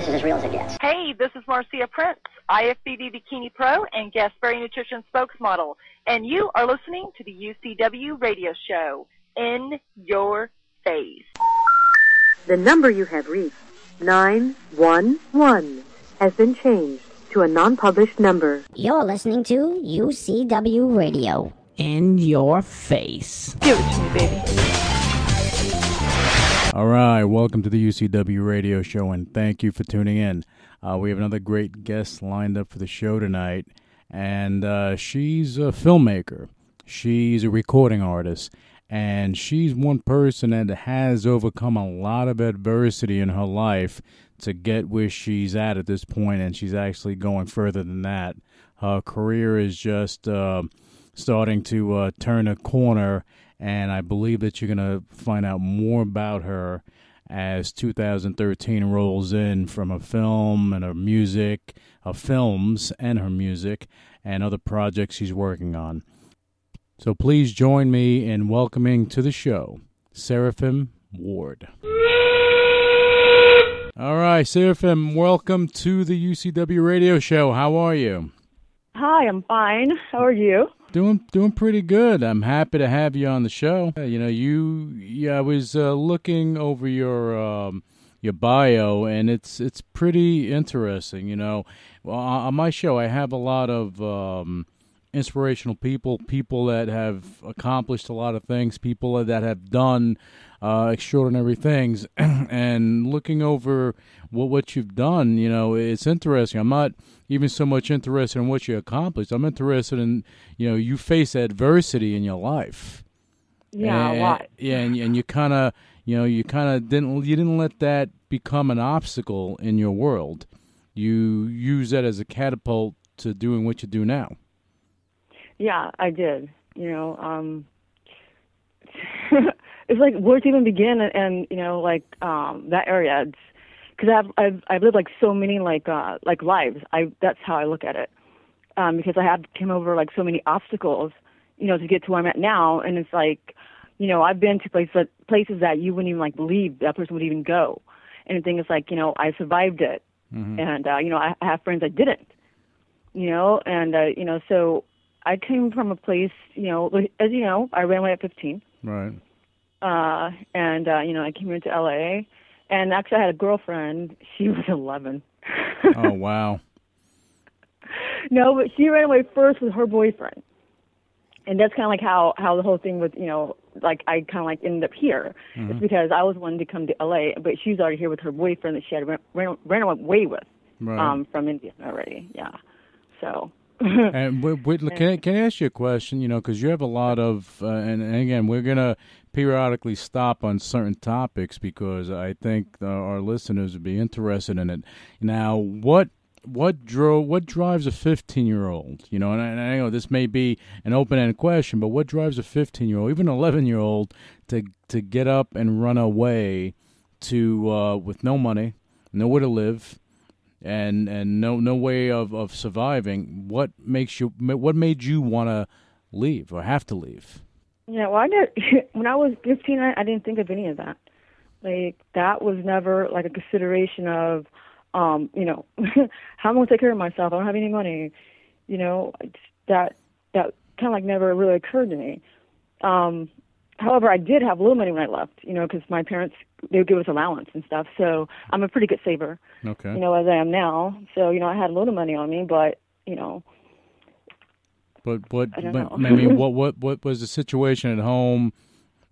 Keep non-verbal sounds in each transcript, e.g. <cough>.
this is as real as it gets. Hey, this is Marcia Prince, IFBB Bikini Pro and Gaspari Nutrition spokesmodel, and you are listening to the UCW radio show, In Your Face. The number you have reached, 911, has been changed to a non-published number. You're listening to UCW Radio. In your face. Give it to me, baby. All right, welcome to the UCW radio show, and thank you for tuning in. Uh, we have another great guest lined up for the show tonight, and uh, she's a filmmaker, she's a recording artist, and she's one person that has overcome a lot of adversity in her life to get where she's at at this point, and she's actually going further than that. Her career is just uh, starting to uh, turn a corner, and I believe that you're going to find out more about her as 2013 rolls in from her film and her music, her films and her music, and other projects she's working on. So please join me in welcoming to the show Seraphim Ward. All right, Seraphim, welcome to the UCW radio show. How are you? Hi, I'm fine. How are you? Doing doing pretty good. I'm happy to have you on the show. Uh, you know, you yeah, I was uh, looking over your um, your bio, and it's it's pretty interesting. You know, well, on my show, I have a lot of um, inspirational people, people that have accomplished a lot of things, people that have done uh, extraordinary things, <clears throat> and looking over what what you've done, you know, it's interesting. I'm not even so much interested in what you accomplished. I'm interested in, you know, you face adversity in your life. Yeah, and, a lot. Yeah, and, and you kind of, you know, you kind of didn't you didn't let that become an obstacle in your world. You use that as a catapult to doing what you do now. Yeah, I did. You know, um <laughs> it's like where to even begin and, and you know, like um that area. It's because I've I've I've lived like so many like uh like lives. I that's how I look at it. Um because I have came over like so many obstacles, you know, to get to where I'm at now and it's like, you know, I've been to places that places that you wouldn't even like believe that person would even go. And the thing is like, you know, I survived it. Mm-hmm. And uh, you know, I, I have friends that didn't. You know, and uh, you know, so I came from a place, you know, as you know, I ran away at 15. Right. Uh, and, uh, you know, I came here to LA and actually I had a girlfriend. She <laughs> was 11. oh, wow. <laughs> no, but she ran away first with her boyfriend. And that's kind of like how, how the whole thing with, you know, like I kind of like ended up here. Mm-hmm. It's because I was wanting to come to LA, but she's already here with her boyfriend that she had ran, ran, ran away with, Right. um, from India already. Yeah. So. <laughs> and wait, wait, look, can, I, can I ask you a question? You know, because you have a lot of, uh, and, and again, we're gonna periodically stop on certain topics because I think uh, our listeners would be interested in it. Now, what what drove what drives a 15 year old? You know, and I, and I know this may be an open ended question, but what drives a 15 year old, even an 11 year old, to to get up and run away to uh, with no money, nowhere to live? And and no no way of, of surviving. What makes you? What made you want to leave or have to leave? Yeah, well, I did. <laughs> When I was 15, I, I didn't think of any of that. Like that was never like a consideration of, um, you know, <laughs> how am I going to take care of myself? I don't have any money. You know, that that kind of like never really occurred to me. Um, however, I did have a little money when I left. You know, because my parents they would give us allowance and stuff. So I'm a pretty good saver. Okay. You know, as I am now. So you know, I had a little money on me, but you know, But what? I but. I mean, <laughs> what what what was the situation at home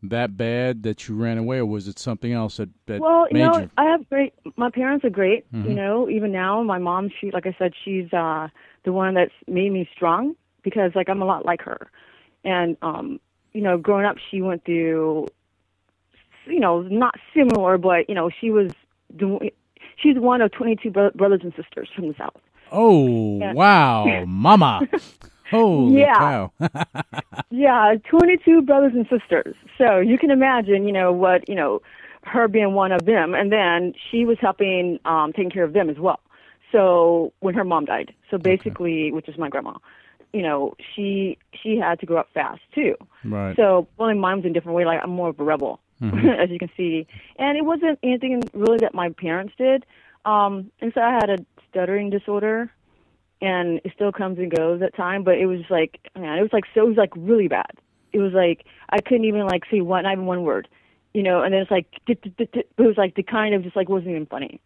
that bad that you ran away, or was it something else that that well, you know, you? I have great. My parents are great. Mhm. You know, even now, my mom, she, like I said, she's uh the one that's made me strong because, like, I'm a lot like her. And um, you know, growing up, she went through, you know, not similar, but you know, she was the she's one of 22 bro- brothers and sisters from the south. Oh Yeah. wow, <laughs> Mama! Holy Yeah. cow! <laughs> Yeah, 22 brothers and sisters. So you can imagine, you know, what, you know, her being one of them. And then she was helping, um, taking care of them as well. So when her mom died, so basically, which is my grandma, you know, she, she had to grow up fast too. right. So well, mine was in a different way. Like I'm more of a rebel, Mhm. <laughs> as you can see. And it wasn't anything really that my parents did. Um, and so I had a stuttering disorder, and it still comes and goes at time. But it was like, man, it was like so. It was like really bad. It was like I couldn't even like say one, not even one word, you know. And then it's like it was like the kind of just like wasn't even funny,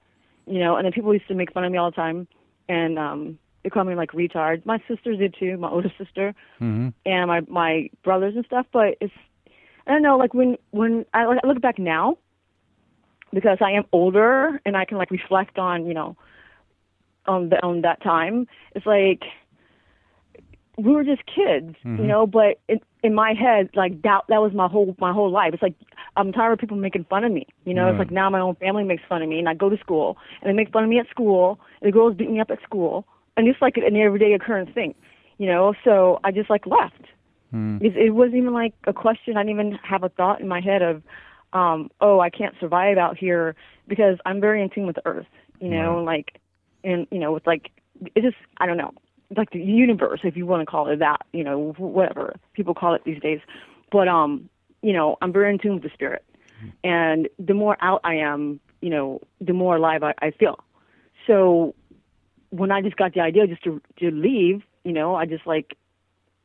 you know. And then people used to make fun of me all the time, and um, they call me like retard. My sisters did too, my <laughs> older sister, Mm-hmm. and my my brothers and stuff. But it's I don't know, like when when I look- I look back now, because I am older and I can like reflect on you know on the, on that time. It's like we were just kids, you mm-hmm. know. But in, in my head, like that that was my whole my whole life. It's like I'm tired of people making fun of me. You know, Right. it's like now my own family makes fun of me, and I go to school and they make fun of me at school, and the girls beat me up at school, and it's like an everyday occurrence thing. You know, so I just like left. It, it wasn't even like a question. I didn't even have a thought in my head of, um, oh, I can't survive out here because I'm very in tune with the earth, you know, Right. like, and you know, it's like, it just, I don't know, like the universe, if you want to call it that, you know, whatever people call it these days. But um, you know, I'm very in tune with the spirit, and the more out I am, you know, the more alive I, I feel. So when I just got the idea just to to leave, you know, I just like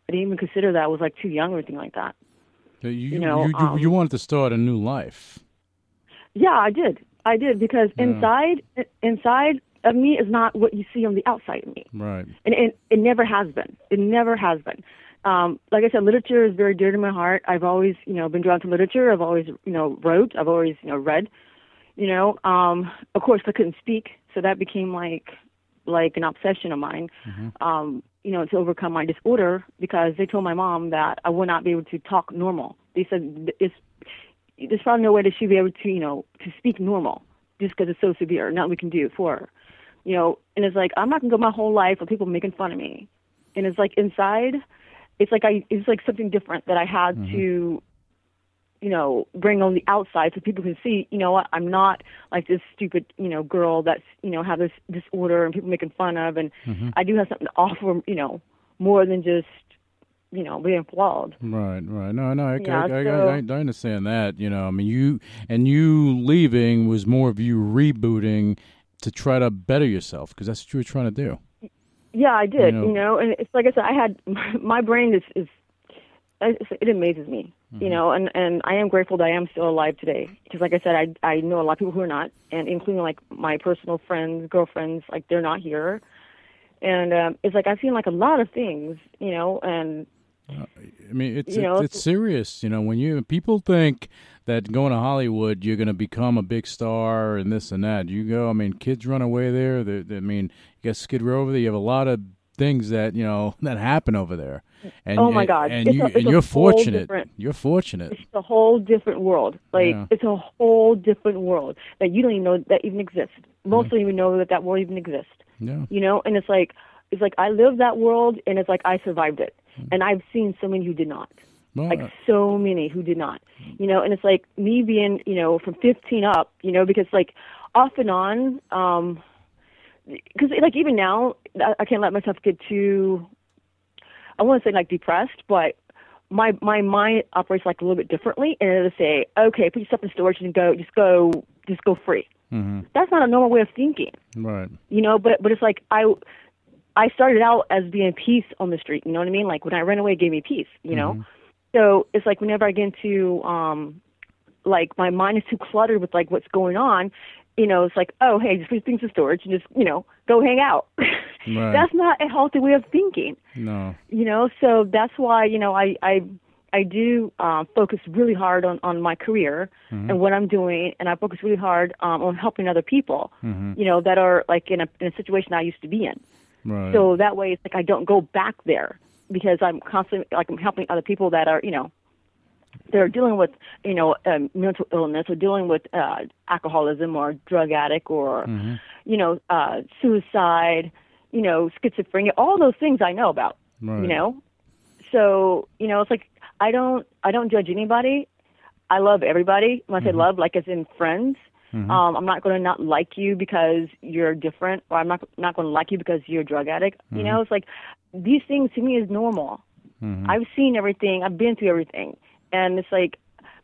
I didn't even consider that I was like too young or anything like that. You, you, know, you, you, um, you wanted to start a new life. Yeah, I did. I did because Yeah. inside inside of me is not what you see on the outside of me. Right. And it, it never has been. It never has been. Um, like I said, literature is very dear to my heart. I've always, you know, been drawn to literature. I've always, you know, wrote. I've always, you know, read. You know, um, of course, I couldn't speak, so that became like, like an obsession of mine. Um, you know, to overcome my disorder because they told my mom that I would not be able to talk normal. They said it's there's probably no way that she'd be able to, you know, to speak normal just because it's so severe. Nothing we can do for her, you know. And it's like I'm not gonna go my whole life with people making fun of me. And it's like inside, it's like I it's like something different that I had mm-hmm. to, you know, bring on the outside so people can see, you know what, I'm not like this stupid, you know, girl that's you know have this disorder and people making fun of, and mm-hmm. I do have something to offer, you know, more than just, you know, being flawed. Right, right. No, no, I, Yeah, I, I, so- I, I understand that. You know, I mean, you and you leaving was more of you rebooting to try to better yourself because that's what you were trying to do. Yeah, I did. You You know- know, and it's like I said, I had <laughs> my brain is is it amazes me. Mm-hmm. You know, and and I am grateful that I am still alive today because, like I said, I I know a lot of people who are not, and including like my personal friends, girlfriends, like they're not here, and um, it's like I've seen like a lot of things, you know, and I mean, it's You know, it's, it's serious. You know, when you people think that going to Hollywood you're going to become a big star and this and that, you go. I mean, kids run away there. They, they- I mean, you got Skid Row over there. You have a lot of things that you know <laughs> that happen over there. And, Oh, my God. And, you, a, and you're fortunate. You're fortunate. it's a whole different world. Like Yeah. it's a whole different world that you don't even know that even exists. Most don't even know that that world even exists. Yeah. you know and it's like it's like i lived that world and it's like i survived it and i've seen so many who did not Well, like so many who did not you know and it's like me being you know from 15 up you know because like off and on um because like even now I, I can't let myself get too i want to say like depressed but my my mind operates like a little bit differently and it'll say okay put yourself in storage and go just go just go free. Hmm that's not a normal way of thinking. Right. you know but but it's like i i started out as being peace on the street you know what i mean? Like when i ran away it gave me peace you know? So it's like whenever i get into um like my mind is too cluttered with like what's going on you know it's like oh hey just put things in storage and just you know go hang out <laughs> Right. that's not a healthy way of thinking No. you know so that's why you know i i i do um focus really hard on on my career and what i'm doing and i focus really hard um on helping other people you know that are like in a in a situation i used to be in Right. so that way it's like i don't go back there because i'm constantly like i'm helping other people that are you know they're dealing with you know um, mental illness or dealing with uh alcoholism or drug addict or you know uh suicide you know schizophrenia all those things i know about Right. you know? So you know it's like i don't i don't judge anybody. I love everybody. When i say mm-hmm. love like as in friends mm-hmm. um i'm not going to not like you because you're different or i'm not not going to like you because you're a drug addict. You mm-hmm. know it's like these things to me is normal. I've seen everything. I've been through everything. And it's like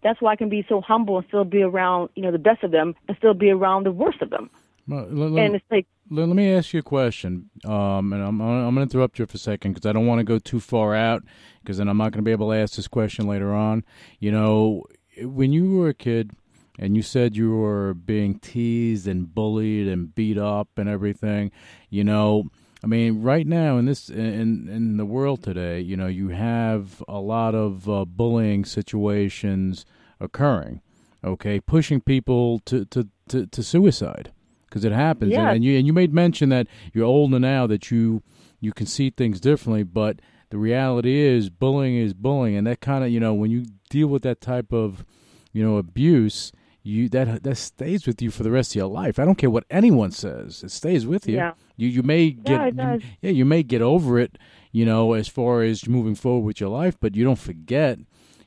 that's why i can be so humble and still be around you know the best of them and still be around the worst of them. Well, let, let- and it's like let, me ask you a question, um, and I'm I'm going to interrupt you for a second because I don't want to go too far out because then I'm not going to be able to ask this question later on. You know, when you were a kid and you said you were being teased and bullied and beat up and everything, you know. I mean, right now in this in in the world today, you know, you have a lot of uh, bullying situations occurring. Okay, pushing people to to to, to suicide because it happens. Yeah. And, and you and you made mention that you're older now that you you can see things differently, but the reality is bullying is bullying, and that kind of you know when you deal with that type of you know abuse. You that that stays with you for the rest of your life. I don't care what anyone says; it stays with you. Yeah. You you may get Yeah, you- yeah you may get over it, you know, as far as moving forward with your life, but you don't forget.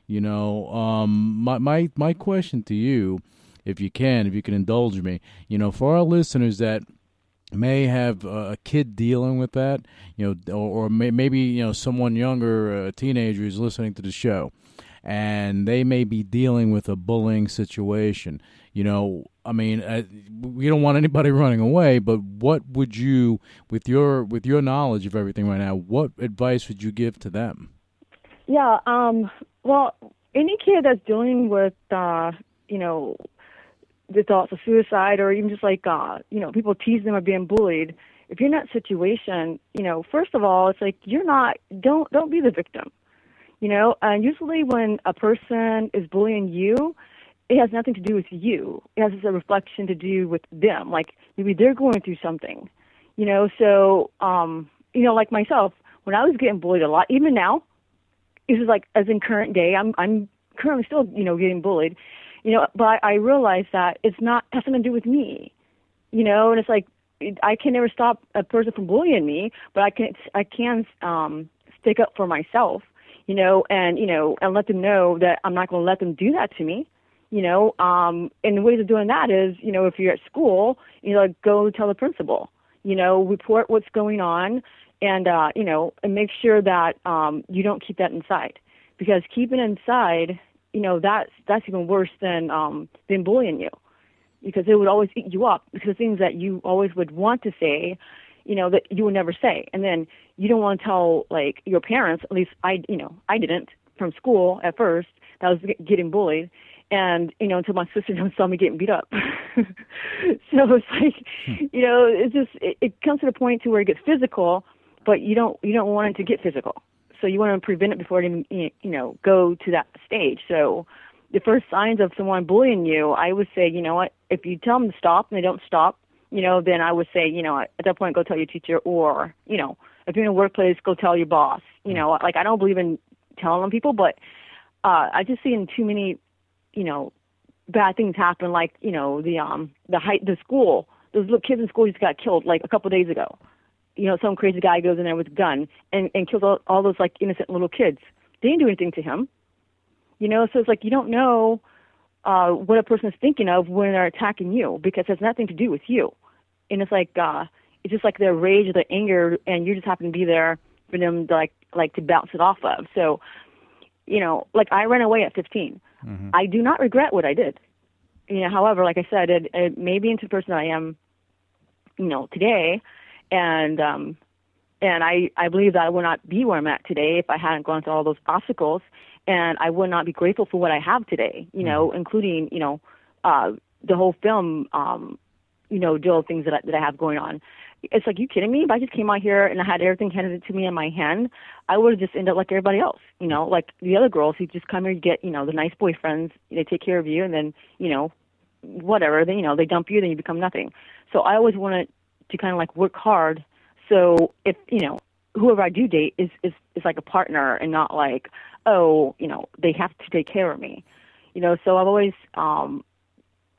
You know, um, my my my question to you, if you can, if you can indulge me, you know, for our listeners that may have a kid dealing with that, you know, or, or may, maybe you know someone younger, a teenager, is listening to the show, and they may be dealing with a bullying situation. You know, I mean, uh, we don't want anybody <laughs> running away, but what would you, with your with your knowledge of everything right now, what advice would you give to them? Yeah. Um. Well, any kid that's dealing with, uh, you know, the thoughts of suicide, or even just like, uh, you know, people tease them or being bullied. If you're in that situation, you know, first of all, it's like you're not. Don't don't be the victim. You know, and usually when a person is bullying you, it has nothing to do with you. It has a reflection to do with them. Like maybe they're going through something. You know, so um, you know, like myself, when I was getting bullied a lot, even now, this is like as in current day i'm i'm currently still you know getting bullied you know but i, realize that it's not has nothing to do with me you know and it's like i can never stop a person from bullying me but i can i can um stick up for myself you know and you know and let them know that i'm not going to let them do that to me you know um and the ways of doing that is you know if you're at school you know like go tell the principal you know report what's going on and uh you know and make sure that um you don't keep that inside because keeping inside you know that's that's even worse than um than bullying you. Because it would always eat you up. Because the things that you always would want to say you know that you would never say. And then you don't want to tell like your parents at least i you know i didn't from school at first. That I was getting bullied. And you know until my <laughs> sister saw me getting beat up. <laughs> So it's like you know it's just it, it comes to the point to where it gets physical but you don't you don't want it to get physical so you want to prevent it before it even you know go to that stage. So the first signs of someone bullying you i would say you know what if you tell them to stop and they don't stop you know then i would say you know at that point go tell your teacher or you know if you're in a workplace go tell your boss. You know like i don't believe in telling on people but uh i just seen too many you know bad things happen like you know the um the height the school those little kids in school just got killed like a couple of days ago you know some crazy guy goes in there with a gun and and kills all, all those like innocent little kids. They didn't do anything to him. You know so it's like you don't know uh what a person is thinking of when they're attacking you because it has nothing to do with you. And it's like uh it's just like their rage or their anger and you just happen to be there for them to like like to bounce it off of. So you know like i ran away at 15 I do not regret what I did. You know, however, like I said, it, it made me into the person I am, you know, today, and um, and I I believe that I would not be where I'm at today if I hadn't gone through all those obstacles, and I would not be grateful for what I have today. You know, including you know, uh, the whole film, um, you know, deal things that I, that I have going on. It's like you kidding me? If I just came out here and I had everything handed to me in my hand, I would have just ended up like everybody else. You know, like the other girls who just come here to get you know the nice boyfriends. They take care of you, and then you know, whatever. Then you know they dump you, then you become nothing. So I always wanted to kind of like work hard. So if you know whoever I do date is is is like a partner and not like oh you know they have to take care of me. You know, so I've always um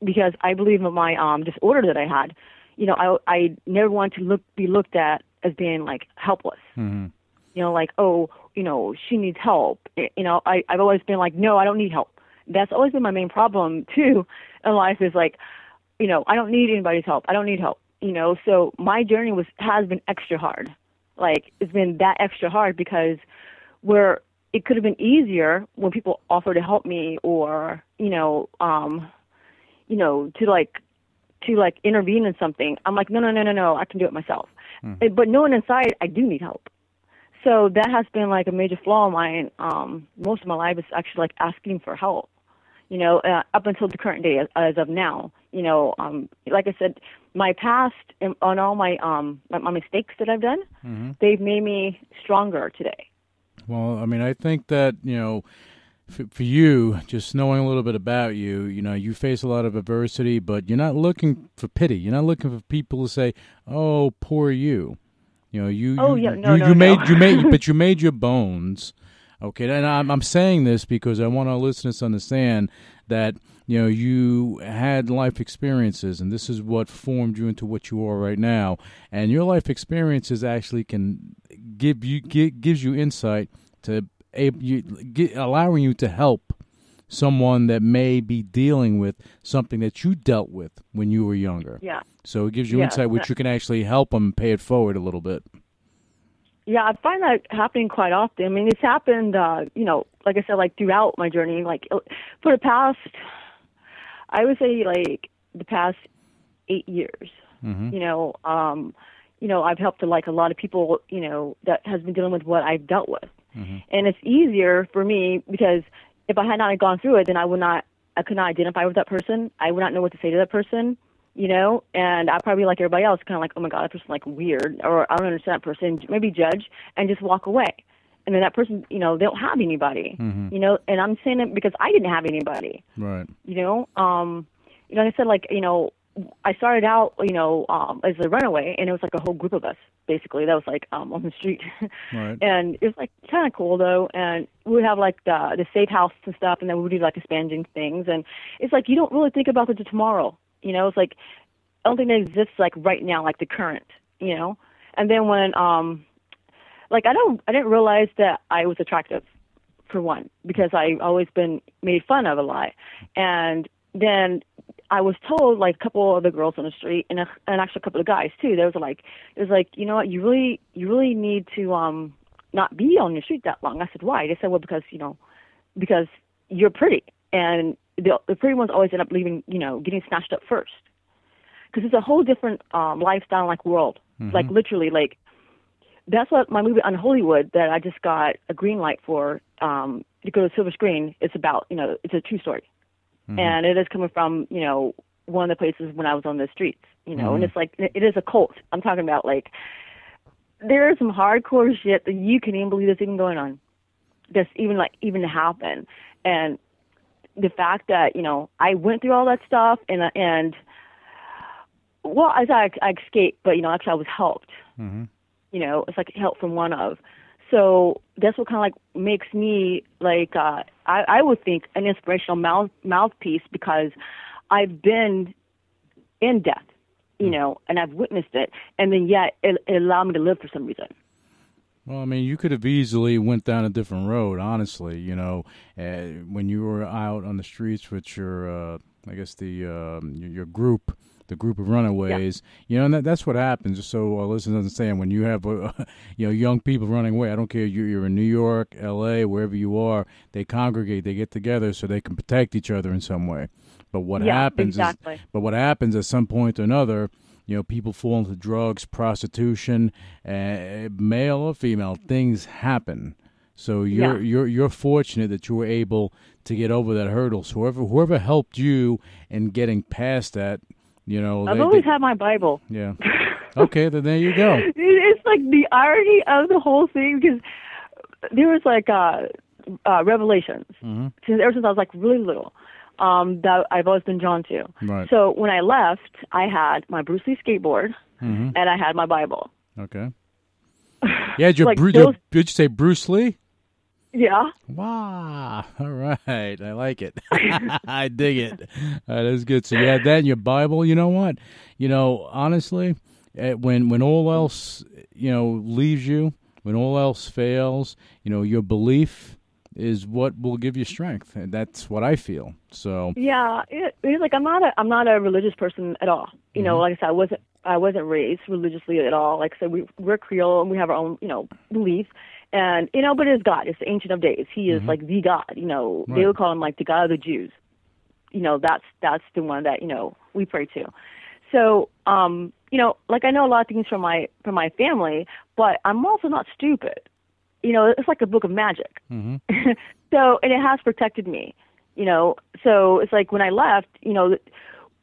because I believe in my um disorder that I had, you know, I I never wanted to look be looked at as being like helpless. Mm-hmm. You know, like oh, you know, she needs help. You know, I I've always been like, no, I don't need help. That's always been my main problem too in life is like, you know, I don't need anybody's help. I don't need help. You know, so my journey was has been extra hard. Like it's been that extra hard because where it could have been easier when people offer to help me or, you know, um you know, to like to like intervene in something. I'm like, no, no, no, no, no, I can do it myself. Eh, But knowing inside, I do need help. So that has been like a major flaw of mine. Um, most of my life is actually like asking for help. You know, uh, up until the current day, as, as of now. You know, um, like I said, my past and on all my um my, my mistakes that I've done, they've made me stronger today. Well, I mean, I think that you know, for, for you, just knowing a little bit about you, you know, you face a lot of adversity, but you're not looking for pity. You're not looking for people to say, "Oh, poor you." You know, you. Oh, you, yeah, no, you, no, you no. made you made, <laughs> but you made your bones. Okay, and I'm I'm saying this because I want our listeners to understand that you know you had life experiences, and this is what formed you into what you are right now. And your life experiences actually can give you gi- gives you insight to a, you, gi- allowing you to help someone that may be dealing with something that you dealt with when you were younger. Yeah. So it gives you Yeah, insight, which you can actually help them pay it forward a little bit. Yeah, I find that happening quite often. I mean, it's happened, uh, you know, like I said, like throughout my journey. Like uh, for the past, I would say, like the past eight years. Mm-hmm. You know, um, you know, I've helped like a lot of people, you know, that has been dealing with what I've dealt with, and it's easier for me because if I had not gone through it, then I would not, I could not identify with that person. I would not know what to say to that person you know, and I'd probably like everybody else, kind of like, oh my god, that person's like weird, or I don't understand that person. Maybe judge and just walk away, and then that person, you know, they don't have anybody, you know. And I'm saying it because I didn't have anybody, Right. you know. Um, you know, like I said, like you know, I started out, you know, um, as a runaway, and it was like a whole group of us basically that was like um, on the street, <laughs> Right. and it was like kind of cool though. And we would have like the the safe house and stuff, and then we would do like expanding things, and it's like you don't really think about the tomorrow, you know. It's like I don't think that exists like right now, like the current, you know. And then when um, like I don't, I didn't realize that I was attractive, for one, because I always been made fun of a lot, and then I was told like a couple of the girls on the street and a, and actually a couple of guys too. They was like, it was like, you know what, you really, you really need to um not be on the street that long. I said, why? They said, well, because you know, because you're pretty, and the the pretty ones always end up leaving, you know, getting snatched up first. Because it's a whole different um lifestyle like world. Like literally like that's what my movie unholywood that i just got a green light for um to go to silver screen it's about you know it's a true story. And it is coming from you know one of the places when i was on the streets you know and it's like it is a cult. I'm talking about like there is some hardcore shit that you can't even believe that's even going on. That's even like even to happen. And the fact that you know I went through all that stuff and and well I thought I, I escaped, but you know actually I was helped. Mm-hmm. You know, it's like help from one of. So that's what kind of like makes me like uh, I I would think an inspirational mouth mouthpiece because I've been in death, you know, and I've witnessed it, and then yet it, it allowed me to live for some reason. Well, I mean, you could have easily went down a different road. Honestly, you know, uh, when you were out on the streets with your, uh, I guess the um, your, your group, the group of runaways. You know, and that, that's what happens. Just so our listeners understand, when you have, uh, <laughs> you know, young people running away. I don't care. You, you're in New York, L.A., wherever you are. They congregate. They get together so they can protect each other in some way. But what Yeah, happens exactly. is, but what happens at some point or another, you know, people fall into drugs, prostitution, uh, male or female. Things happen. So you're Yeah. you're you're fortunate that you were able to get over that hurdle. So whoever whoever helped you in getting past that, you know, I've they- always they- had my Bible. yeah. <laughs> Okay, then there you go. It's like the irony of the whole thing because there was like uh, uh, revelations Mm-hmm. since ever since I was like really little um, that I've always been drawn to. Right. So when I left, I had my Bruce Lee skateboard Mhm. and I had my Bible. Okay. Yeah, <laughs> your, Like Bru- your those- did you say Bruce Lee? Yeah. Wow. <laughs> All right. I like it. <laughs> I dig it. That is good. So you had that in your Bible. You know what? You know, honestly, eh, when when all else, you know, leaves you, when all else fails, you know, your belief is what will give you strength. And that's what I feel. So, Yeah, it, it's like I'm not a I'm not a religious person at all. You know, like I said, I wasn't I wasn't raised religiously at all. Like I said, we we're Creole and we have our own you know beliefs, and you know, but it's God. It's the Ancient of Days. He is like the God. You know, they would call him like the God of the Jews. You know, that's that's the one that you know we pray to. So, um, you know, like I know a lot of things from my from my family, but I'm also not stupid. You know, it's like a book of magic. Mm-hmm. <laughs> so, and it has protected me. You know, so it's like when I left, you know,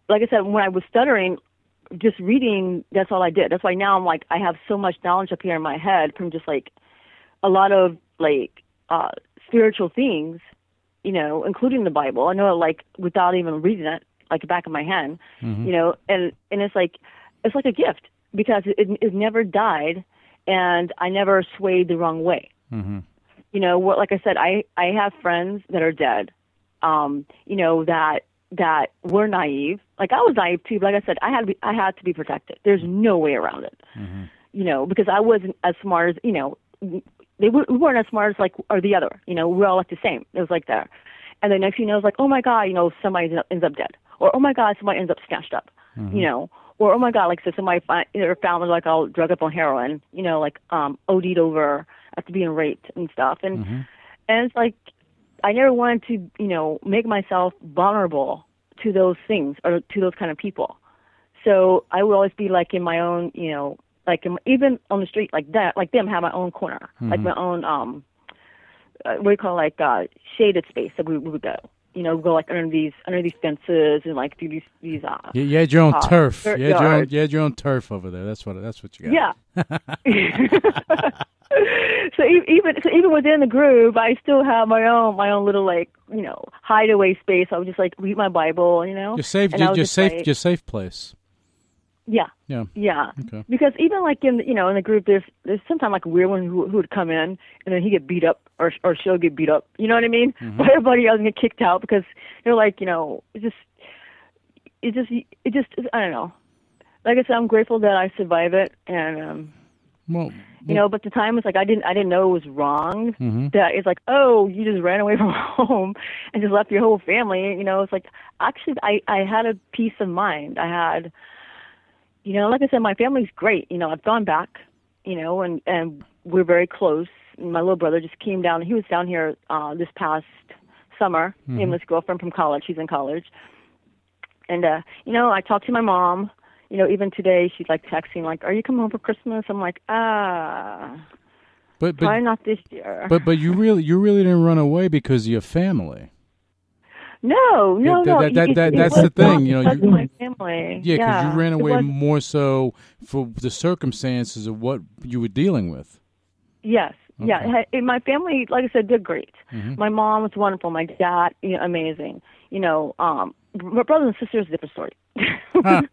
like I said, when I was stuttering, just reading, that's all I did. That's why now I'm like, I have so much knowledge up here in my head from just like a lot of like uh spiritual things, you know, including the Bible. I know it like without even reading it, like the back of my hand, Mm-hmm. you know, and and it's like it's like a gift because it it never died, and I never swayed the wrong way. Mm-hmm. You know, what like I said, I I have friends that are dead, um, you know that that were naive. Like I was naive too, but like I said, I had to be I had to be protected. There's no way around it. You know, because I wasn't as smart as you know. They were, we weren't as smart as like or the other. You know, we were all like the same. It was like that. And the next thing you know, it's like, oh my god, you know, somebody ends up- ends up dead, or oh my god, somebody ends up snatched up. You know, or oh my god, like so somebody find, you know, found like all drug up on heroin. You know, like um OD'd over after being raped and stuff. And and it's like I never wanted to, you know, make myself vulnerable to those things or to those kind of people. So I would always be like in my own, you know, like in, even on the street like that, like them have my own corner, like my own, um, uh, what do you call it, like uh, shaded space that we, we would go. You know, go like under these under these fences and like do these these uh You, you had your own uh, turf. You had your own, you had your own turf over there. That's what. That's what you got. Yeah. <laughs> <laughs> so even so even within the group, I still have my own my own little like you know hideaway space. I would just like read my Bible, you know. Your safe. Your, your just safe. like- Your safe place. Yeah. Yeah. Yeah. Okay. Because even like in you know in the group, there's there's sometimes like a weird one who who would come in and then he get beat up or or she'll get beat up. You know what I mean? But everybody else get kicked out because they're like you know it just it just it just I don't know. Like I said, I'm grateful that I survived it and. um Well, you know but the time was like i didn't i didn't know it was wrong Mhm. that it's like oh you just ran away <laughs> from home and just left your whole family you know it's like actually i i had a peace of mind i had you know like i said my family's great. You know i've gone back you know and and we're very close. My little brother just came down. He was down here uh this past summer him and his girlfriend from college. He's in college. And uh you know i talked to my mom. You know even today she's like texting like are you coming home for christmas? I'm like ah but Probably but not this year. but but you really you really didn't run away because of your family. No, no, that- no. that- that- it- that- it that's was the thing, you know, you- my family. Yeah, because you ran away more so for the circumstances of what you were dealing with. Yes, yeah. Okay. and My family, like I said, did great. Mm-hmm. My mom was wonderful. My dad, you know, amazing. You know, um, my brothers and sisters, is a different story. <laughs>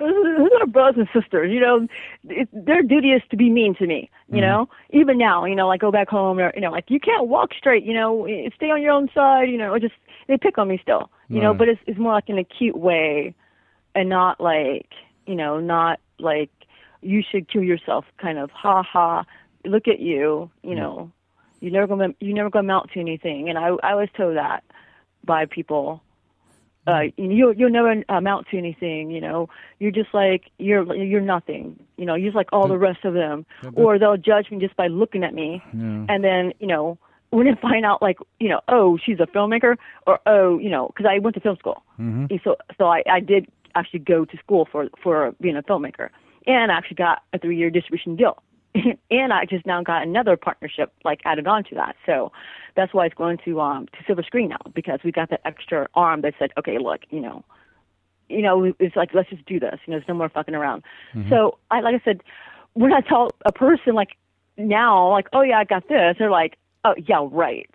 Those are brothers and sisters. You know, it, their duty is to be mean to me. You know, even now, you know, like go back home, or you know, like you can't walk straight. You know, eh, stay on your own side. You know, or just they pick on me still. You know, but it's it's more like in a cute way, and not like you know, not like you should kill yourself. Kind of ha ha. Look at you. You know, you never gonna you never gonna amount to anything. And I I was told that by people uh you you'll never amount to anything you know. You're just like you're you're nothing you know you're just like all the rest of them. or they'll judge me just by looking at me. Yeah. and then you know when they find out like you know oh she's a filmmaker or oh you know because i went to film school. Mhm. So so i i did actually go to school for for being a filmmaker. And I actually got a three year distribution deal <laughs> and i just now got another partnership like added on to that. So that's why it's going to um to silver screen now because we got that extra arm that said okay look you know you know it's like let's just do this. You know there's no more fucking around. So i like i said when i tell a person like now like oh yeah i got this they're like oh yeah right.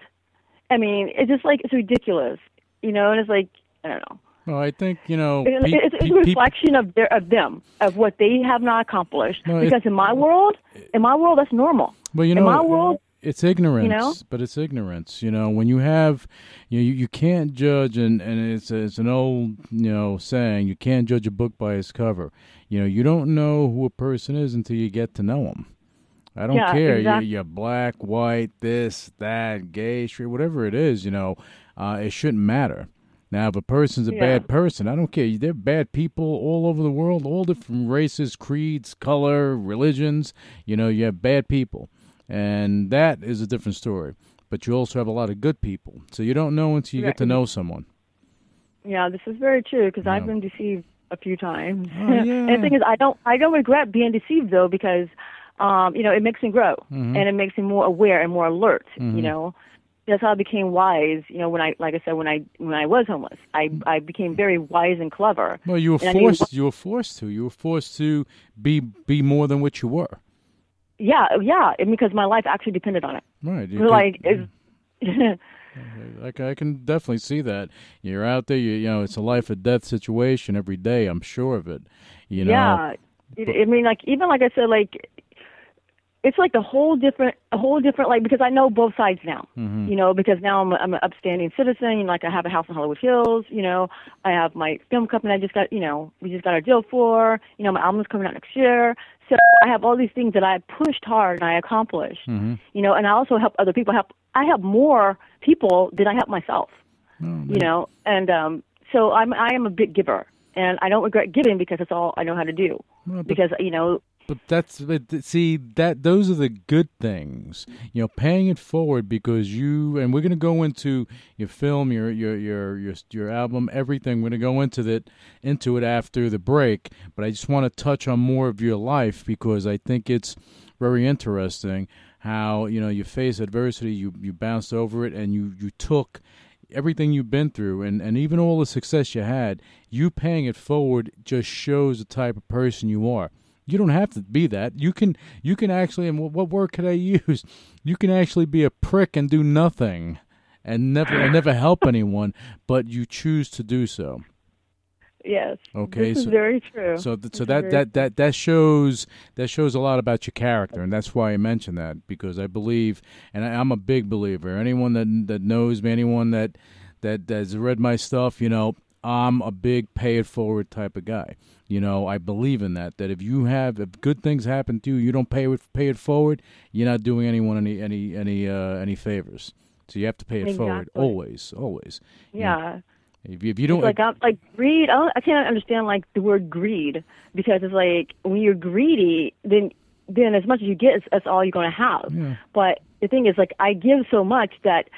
I mean it's just like it's ridiculous you know and it's like i don't know Well, I think you know. Pe- it's, it's pe- a pe- reflection of their of them of what they have not accomplished. Because in my world, in my world, that's normal. Well, you in my world, it's ignorance, know? but it's ignorance. You know, when you have, you know, you, you can't judge, and and it's it's an old you know saying, you can't judge a book by its cover. You know, you don't know who a person is until you get to know them. I don't Yeah, care. exact- You, you're black, white, this, that, gay, straight, whatever it is. You know, uh, it shouldn't matter. Now, if a person's a Yeah. bad person, I don't care. They're bad people all over the world, all different races, creeds, color, religions. You know, you have bad people, and that is a different story. But you also have a lot of good people, so you don't know until you get to know someone. yeah, this is very true because I've been deceived a few times. Oh, yeah. <laughs> and the thing is, I don't I don't regret being deceived though because um, you know it makes me grow Mm-hmm. and it makes me more aware and more alert. You know, that's how I became wise. You know, when I like I said when I when I was homeless, I I became very wise and clever. Well, you were And I mean, forced. you were forced to. You were forced to be be more than what you were. Yeah, yeah, because my life actually depended on it. Right. You So, could- like, it's, <laughs> I, ca- I can definitely see that. You're out there. You, you know, it's a life or death situation every day. I'm sure of it. You know. yeah. It, I mean, like even like I said, like it's like a whole different, a whole different like because I know both sides now. Mm-hmm. You know, because now I'm, I'm an upstanding citizen. Like I have a house in Hollywood Hills. You know, I have my film company. I just got, you know, we just got our deal for. You know, my album's coming out next year. So I have all these things that I pushed hard and I accomplished. Mm-hmm. You know, and I also help other people. Help. I help more people than I help myself. Oh, you know, and um, so I'm I am a big giver, and I don't regret giving because it's all I know how to do. Well, because you know, But that's but see that those are the good things. You know, paying it forward because you and we're going to go into your film, your your your your your album, everything. We're going to go into that into it after the break. But I just want to touch on more of your life because I think it's very interesting how you know you face adversity, you you bounced over it, and you you took everything you've been through and, and even all the success you had, you paying it forward just shows the type of person you are. You don't have to be that. You can you can actually and what, what word could I use? <laughs> You can actually be a prick and do nothing and never and never help anyone, but you choose to do so. yes. Okay, so- very true. So th- so that that that that shows that shows a lot about your character, and that's why I mention that because I believe, and I, I'm a big believer. Anyone that that knows me, anyone that that has read my stuff, you know, I'm a big pay it forward type of guy. You know, I believe in that. That if you have if good things happen to you, you don't pay it pay it forward. You're not doing anyone any any any uh, any favors. So you have to pay it forward always, always. yeah. If you, if you don't, It's like I'm, like greed. I, I can't understand like the word greed because it's like when you're greedy, then then as much as you get, that's all you're going to have. Yeah. But the thing is, like I give so much that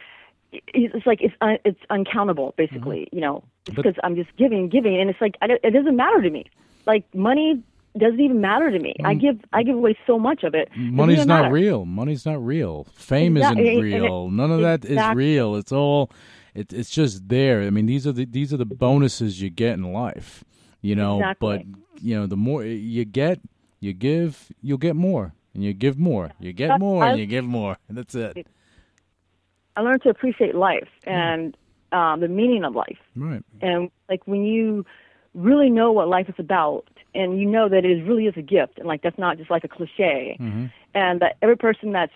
it's like it's un, it's uncountable, basically. You know, Mm-hmm. Because I'm just giving, giving, and it's like I it doesn't matter to me. Like money doesn't even matter to me. I give I give away so much of it. Mm. Money's not matter. real. Money's not real. Fame Exactly, isn't real. None of that is exactly. real. It's all it, it's just there. I mean, these are the these are the bonuses you get in life. You know, but you know, the more you get, you give, you'll get more. And you give more. You get more and you give more. And <laughs> that's it. I learned to appreciate life and um, the meaning of life. Right. and like when you really know what life is about and you know that it is really is a gift and like that's not just like a cliche Mm-hmm. and that every person that's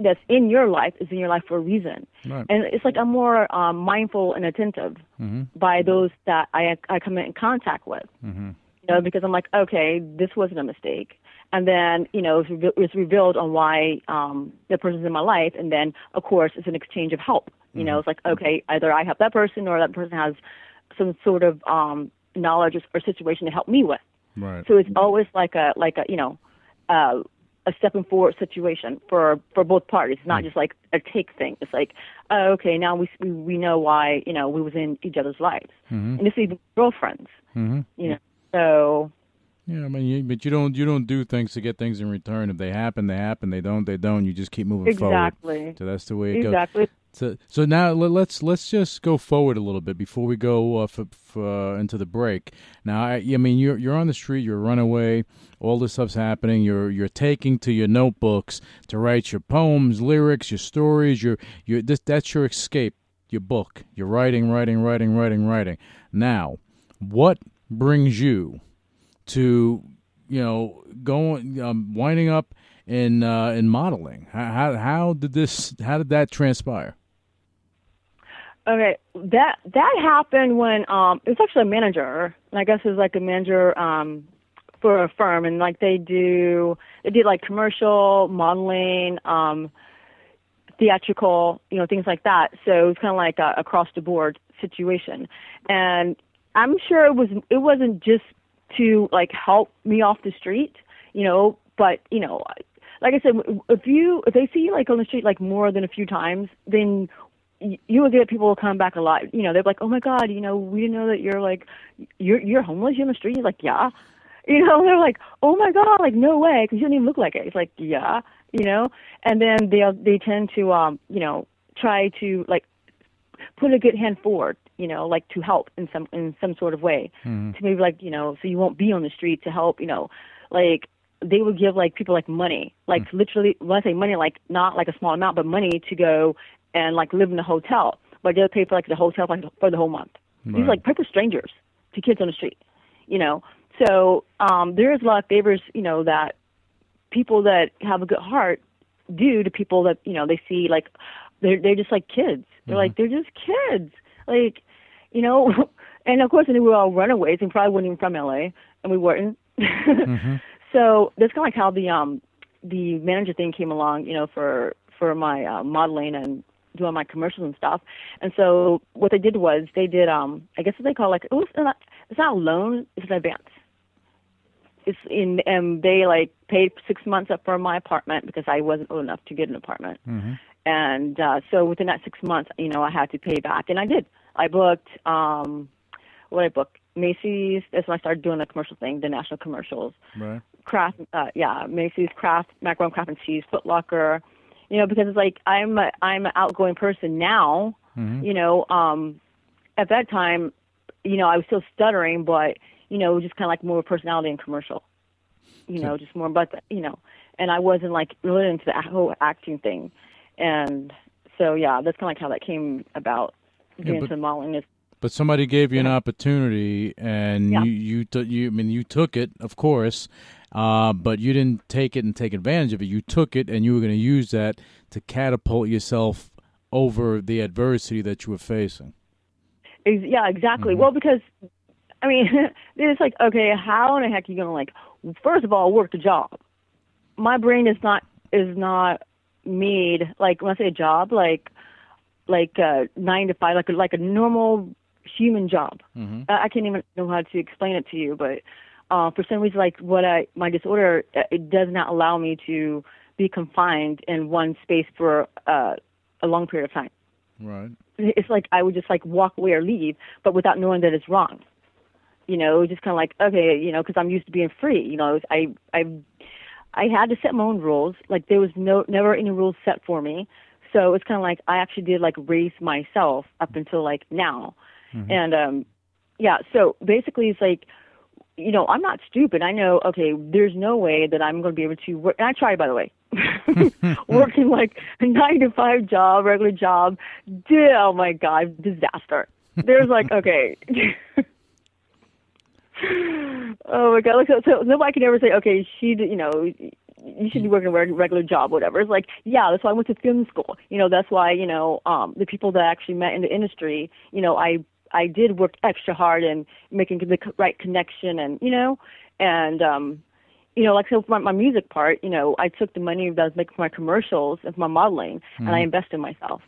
that's in your life is in your life for a reason Right. and it's like i'm more um, mindful and attentive Mm-hmm. by those that i i come in contact with Mm-hmm. you know because i'm like okay this wasn't a mistake and then you know it's, reve- it's revealed on why um the person's in my life and then of course it's an exchange of help you know it's like okay either i help that person or that person has some sort of um knowledge or, or situation to help me with Right. so it's always like a like a you know uh a stepping forward situation for for both parties. It's not just like a take thing. It's like, oh, okay, now we we, we know why you know we was in each other's lives, and it's even girlfriends. Mm-hmm. You know, so Yeah, I mean, you, but you don't you don't do things to get things in return. If they happen, they happen. They don't, they don't. You just keep moving forward. exactly, So that's the way it goes. exactly. So, so now let, let's let's just go forward a little bit before we go uh, f- f- uh, into the break. Now, I, I mean, you're you're on the street, you're a runaway, all this stuff's happening. You're you're taking to your notebooks to write your poems, lyrics, your stories. Your your this that's your escape, your book. You're writing, writing, writing, writing, writing. Now, what brings you to you know going um, winding up in uh, in modeling? How, how did this how did that transpire? Okay, that that happened when um it was actually a manager, I guess it was like a manager um for a firm, and like they do they did like commercial modeling, um theatrical, you know, things like that. So it was kind of like a across the board situation, and I'm sure it was it wasn't just to like help me off the street, you know, but you know, like I said, if you if they see you like on the street like more than a few times, then you will get people will come back a lot. You know, they're like, "Oh my God, you know, we didn't know that you're like, you're you're homeless. You're on the street." He's like, "Yeah," <laughs> you know. They're like, "Oh my God, like no way," because you don't even look like it. It's like, "Yeah," you know. And then they they tend to um you know try to like put a good hand forward, you know, like to help in some in some sort of way. Mm-hmm. To maybe like, you know, so you won't be on the street to help, you know, like they would give like people like money, like mm. literally when I say money, like not like a small amount, but money to go and like live in a hotel. But they'll pay for like the hotel for, like, for the whole month. These Right. are like perfect strangers to kids on the street, you know. So um there is a lot of favors, you know, that people that have a good heart do to people that you know they see like they're they're just like kids. They're mm-hmm. like they're just kids. Like you know, <laughs> and of course, we were all runaways and probably weren't even from LA, and we weren't. <laughs> So that's kind of like how the um the manager thing came along, you know, for for my uh, modeling and doing my commercials and stuff. And so what they did was they did um I guess what they call like it was not it's not a loan, it's an advance. It's in and they like paid six months up for my apartment because I wasn't old enough to get an apartment. And uh so within that six months, you know, I had to pay back and I did. I booked um what I booked Macy's. That's when I started doing the commercial thing, the national commercials. Right. Kraft, uh, yeah, Macy's, Kraft, Macaron, Kraft and Cheese, Foot Locker. You know, because it's like I'm a, I'm an outgoing person now. You know, um, at that time, you know, I was still stuttering, but you know, just kind of like more personality and commercial. You know, just more but you know, and I wasn't like really into the whole acting thing, and so yeah, that's kind of like how that came about. Getting but- into modeling is But somebody gave you an opportunity, and Yeah. you you t- you I mean you took it, of course, uh, but you didn't take it and take advantage of it. You took it, and you were going to use that to catapult yourself over the adversity that you were facing. Ex- yeah, exactly. Well, because I mean, <laughs> it's like, okay, how in the heck are you gonna like? First of all, work the job. My brain is not is not made like when I say a job, like like uh, nine to five, like a, like a normal human job. I, I can't even know how to explain it to you, but uh, for some reason, like what I my disorder, uh, it does not allow me to be confined in one space for uh, a long period of time Right. it's like I would just like walk away or leave, but without knowing that it's wrong. You know, it was just kind of like okay, you know, because I'm used to being free. You know, I I I had to set my own rules. Like there was no never any rules set for me. So it's kind of like I actually did like raise myself up until like now, and um, yeah. So basically, it's like you know, I'm not stupid. I know, okay, there's no way that I'm going to be able to work. And I tried, by the way, <laughs> <laughs> working like a nine to five job, regular job. Did, oh my God, disaster. There's like, <laughs> okay. oh my God. Like, so, so nobody can ever say, okay, she, you know, you should be working a reg- regular job, whatever. It's like, yeah, that's why I went to film school. You know, that's why, you know, um, the people that I actually met in the industry, you know, I, I did work extra hard and making the right connection and, you know, and, um, you know, like so for my, my music part, you know, I took the money that I was making for my commercials and for my modeling and I invested in myself.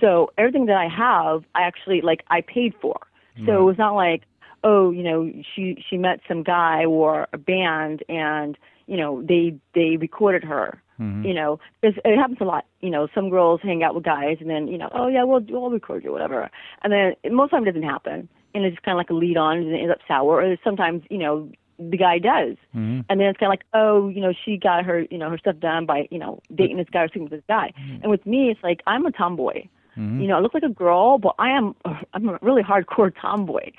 So everything that I have, I actually like I paid for. So it was not like, oh, you know, she she met some guy or a band and you know they they recorded her. Mm-hmm. You know, 'cause it happens a lot. You know, some girls hang out with guys and then you know, oh yeah, we'll we'll record you, whatever. And then most of the time it doesn't happen, and it's just kind of like a lead on and it ends up sour. Or sometimes you know the guy does, mm-hmm. and then it's kind of like, oh, you know, she got her you know her stuff done by you know dating this guy or sleeping with this guy. Mm-hmm. And with me, it's like I'm a tomboy. You know, I look like a girl, but I am I'm a really hardcore <laughs> tomboy,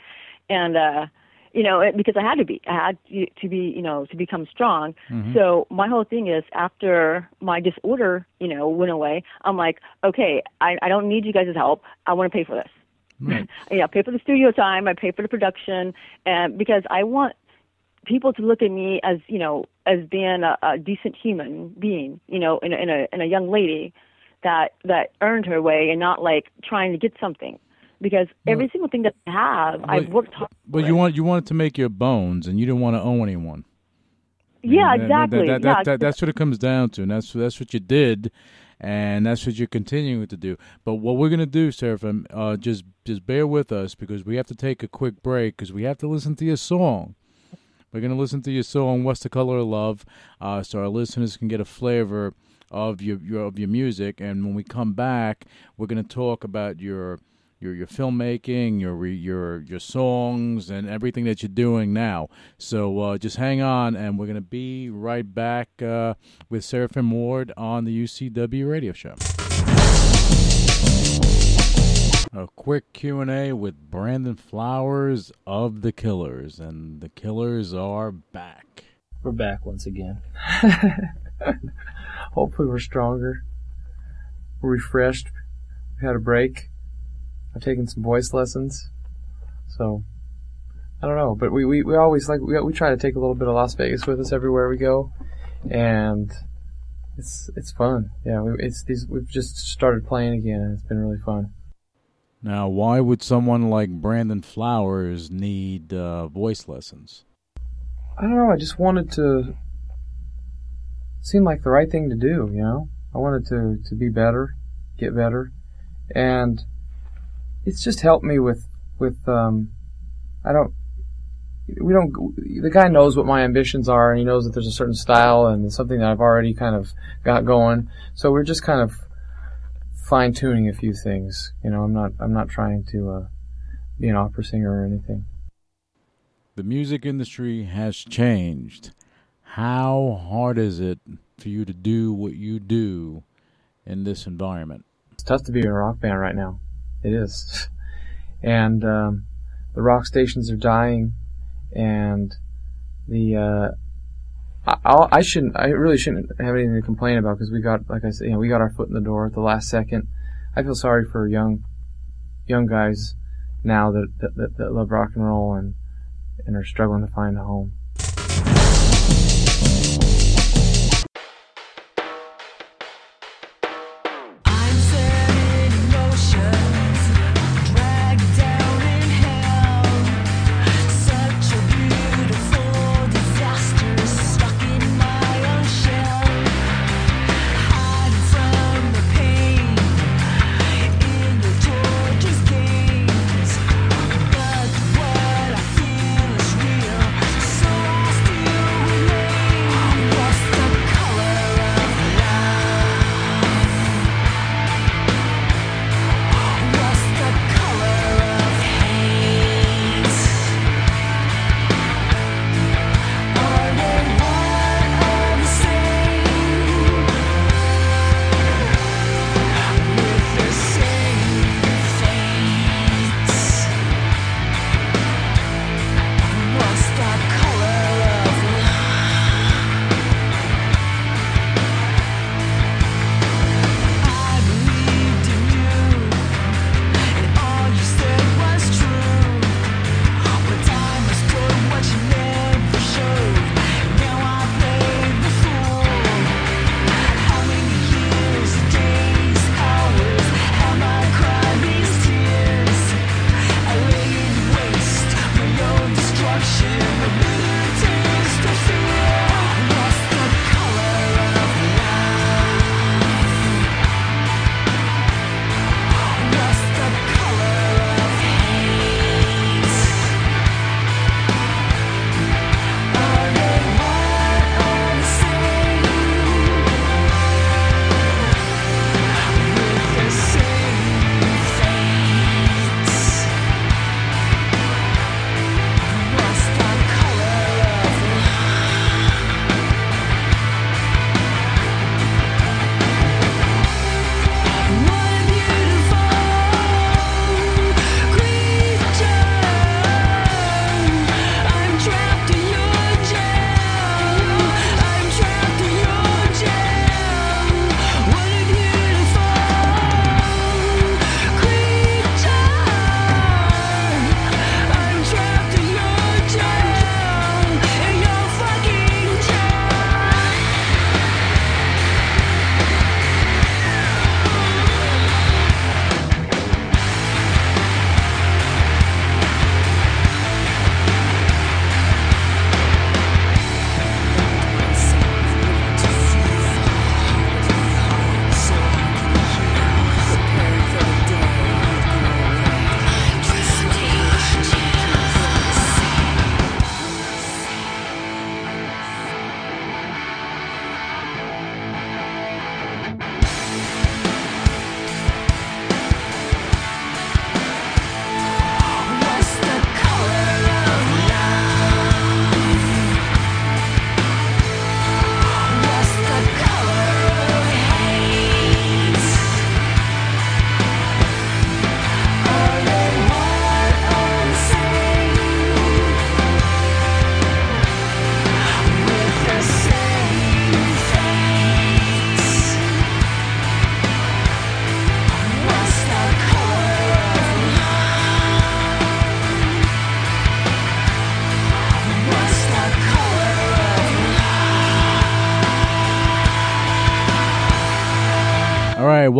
and uh, you know, because I had to be, I had to, be, you know, to become strong. Mm-hmm. So my whole thing is after my disorder, you know, went away, I'm like, okay, I, I don't need you guys' help. I want to pay for this. Right. <laughs> yeah, pay for the studio time. I pay for the production, and because I want people to look at me as you know as being a, a decent human being, you know, in a, in a in a young lady that that earned her way and not like trying to get something. Because every single thing that I have, I've worked hard. But you want you wanted to make your bones, and you didn't want to owe anyone. yeah, And that- that- exactly. that- yeah, that- that- that's what it comes down to, and that's that's what you did, and that's what you're continuing to do. But what we're gonna do, Seraphim, uh, just just bear with us because we have to take a quick break because we have to listen to your song. We're gonna listen to your song "What's the Color of Love," uh, so our listeners can get a flavor of your, your of your music. And when we come back, we're going to talk about your your your filmmaking, your your your songs, and everything that you're doing now. So uh, just hang on, and we're to be right back uh, with Seraphim Ward on the UCW Radio Show. A quick Q&A with Brandon Flowers of The Killers, and The Killers are back. We're back once again. <laughs> Hopefully we're stronger. Refreshed. We had a break. I've taken some voice lessons. So, I don't know, but we, we, we always like, we, we try to take a little bit of Las Vegas with us everywhere we go. And it's, it's fun. Yeah, we, it's these, we've just started playing again and it's been really fun. Now, why would someone like Brandon Flowers need uh, voice lessons? I don't know. I just wanted to seem like the right thing to do. You know, I wanted to to be better, get better, and it's just helped me with with. Um, I don't. We don't. The guy knows what my ambitions are, and he knows that there's a certain style and something that I've already kind of got going. So we're just kind of fine tuning a few things. You know, I'm not I'm not trying to uh, be an opera singer or anything. The music industry has changed. How hard is it for you to do what you do in this environment? It's tough to be in a rock band right now. It is, and um, the rock stations are dying, and the uh, I, I shouldn't. I really shouldn't have anything to complain about because we got, like I said, you know, we got our foot in the door at the last second. I feel sorry for young, young guys now that that, that, that love rock and roll and and are struggling to find a home.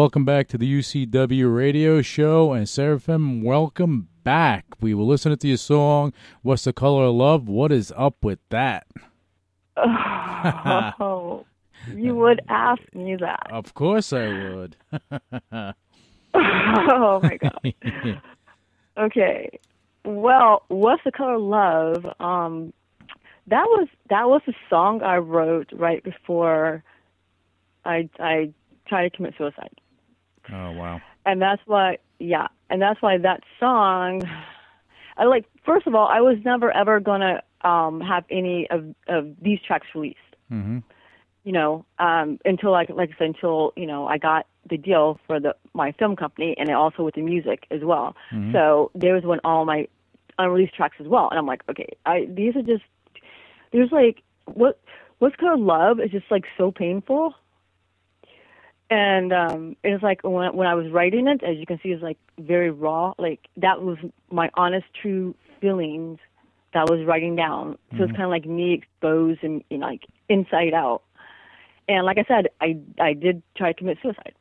Welcome back to the UCW radio show. And Seraphim, welcome back. We were listening to your song, What's the Color of Love? What is up with that? Oh, <laughs> you would ask me that. Of course I would. <laughs> oh my god. <laughs> Okay. Well, what's the color of love? Um, that was that was a song I wrote right before I I tried to commit suicide, oh, wow. and that's why yeah, and that's why that song. I like first of all, I was never ever gonna um have any of of these tracks released. hmm you know, um, until like like I said, until you know I got the deal for the my film company and also with the music as well. So there was when all my unreleased tracks as well, and I'm like, okay, I these are just there's like what what's called love is just like so painful. And um it was like when when I was writing it, as you can see, it's like very raw. Like that was my honest, true feelings that I was writing down. So it's kind of like me exposed and you know, like inside out. And like I said, I I did try to commit suicide.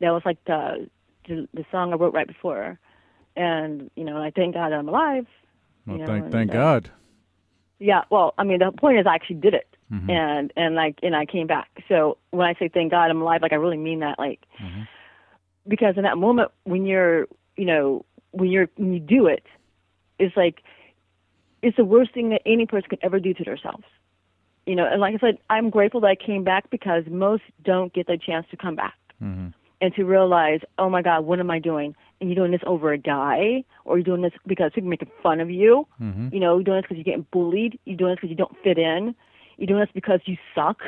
That was like the the, the song I wrote right before, and you know, I thank God I'm alive. Well, you know, thank, and, thank uh, God. Yeah, well, I mean, the point is, I actually did it, Mm-hmm. and and like, and I came back. So when I say thank God I'm alive, like I really mean that, like, mm-hmm. because in that moment when you're, you know, when you're when you do it, it's like, it's the worst thing that any person could ever do to themselves. You know, and like I said, I'm grateful that I came back because most don't get the chance to come back mm-hmm. and to realize, oh my God, what am I doing? And you're doing this over a guy, or you're doing this because people are making fun of you. You know, you're doing this because you're getting bullied. You're doing this because you don't fit in. You're doing this because you suck.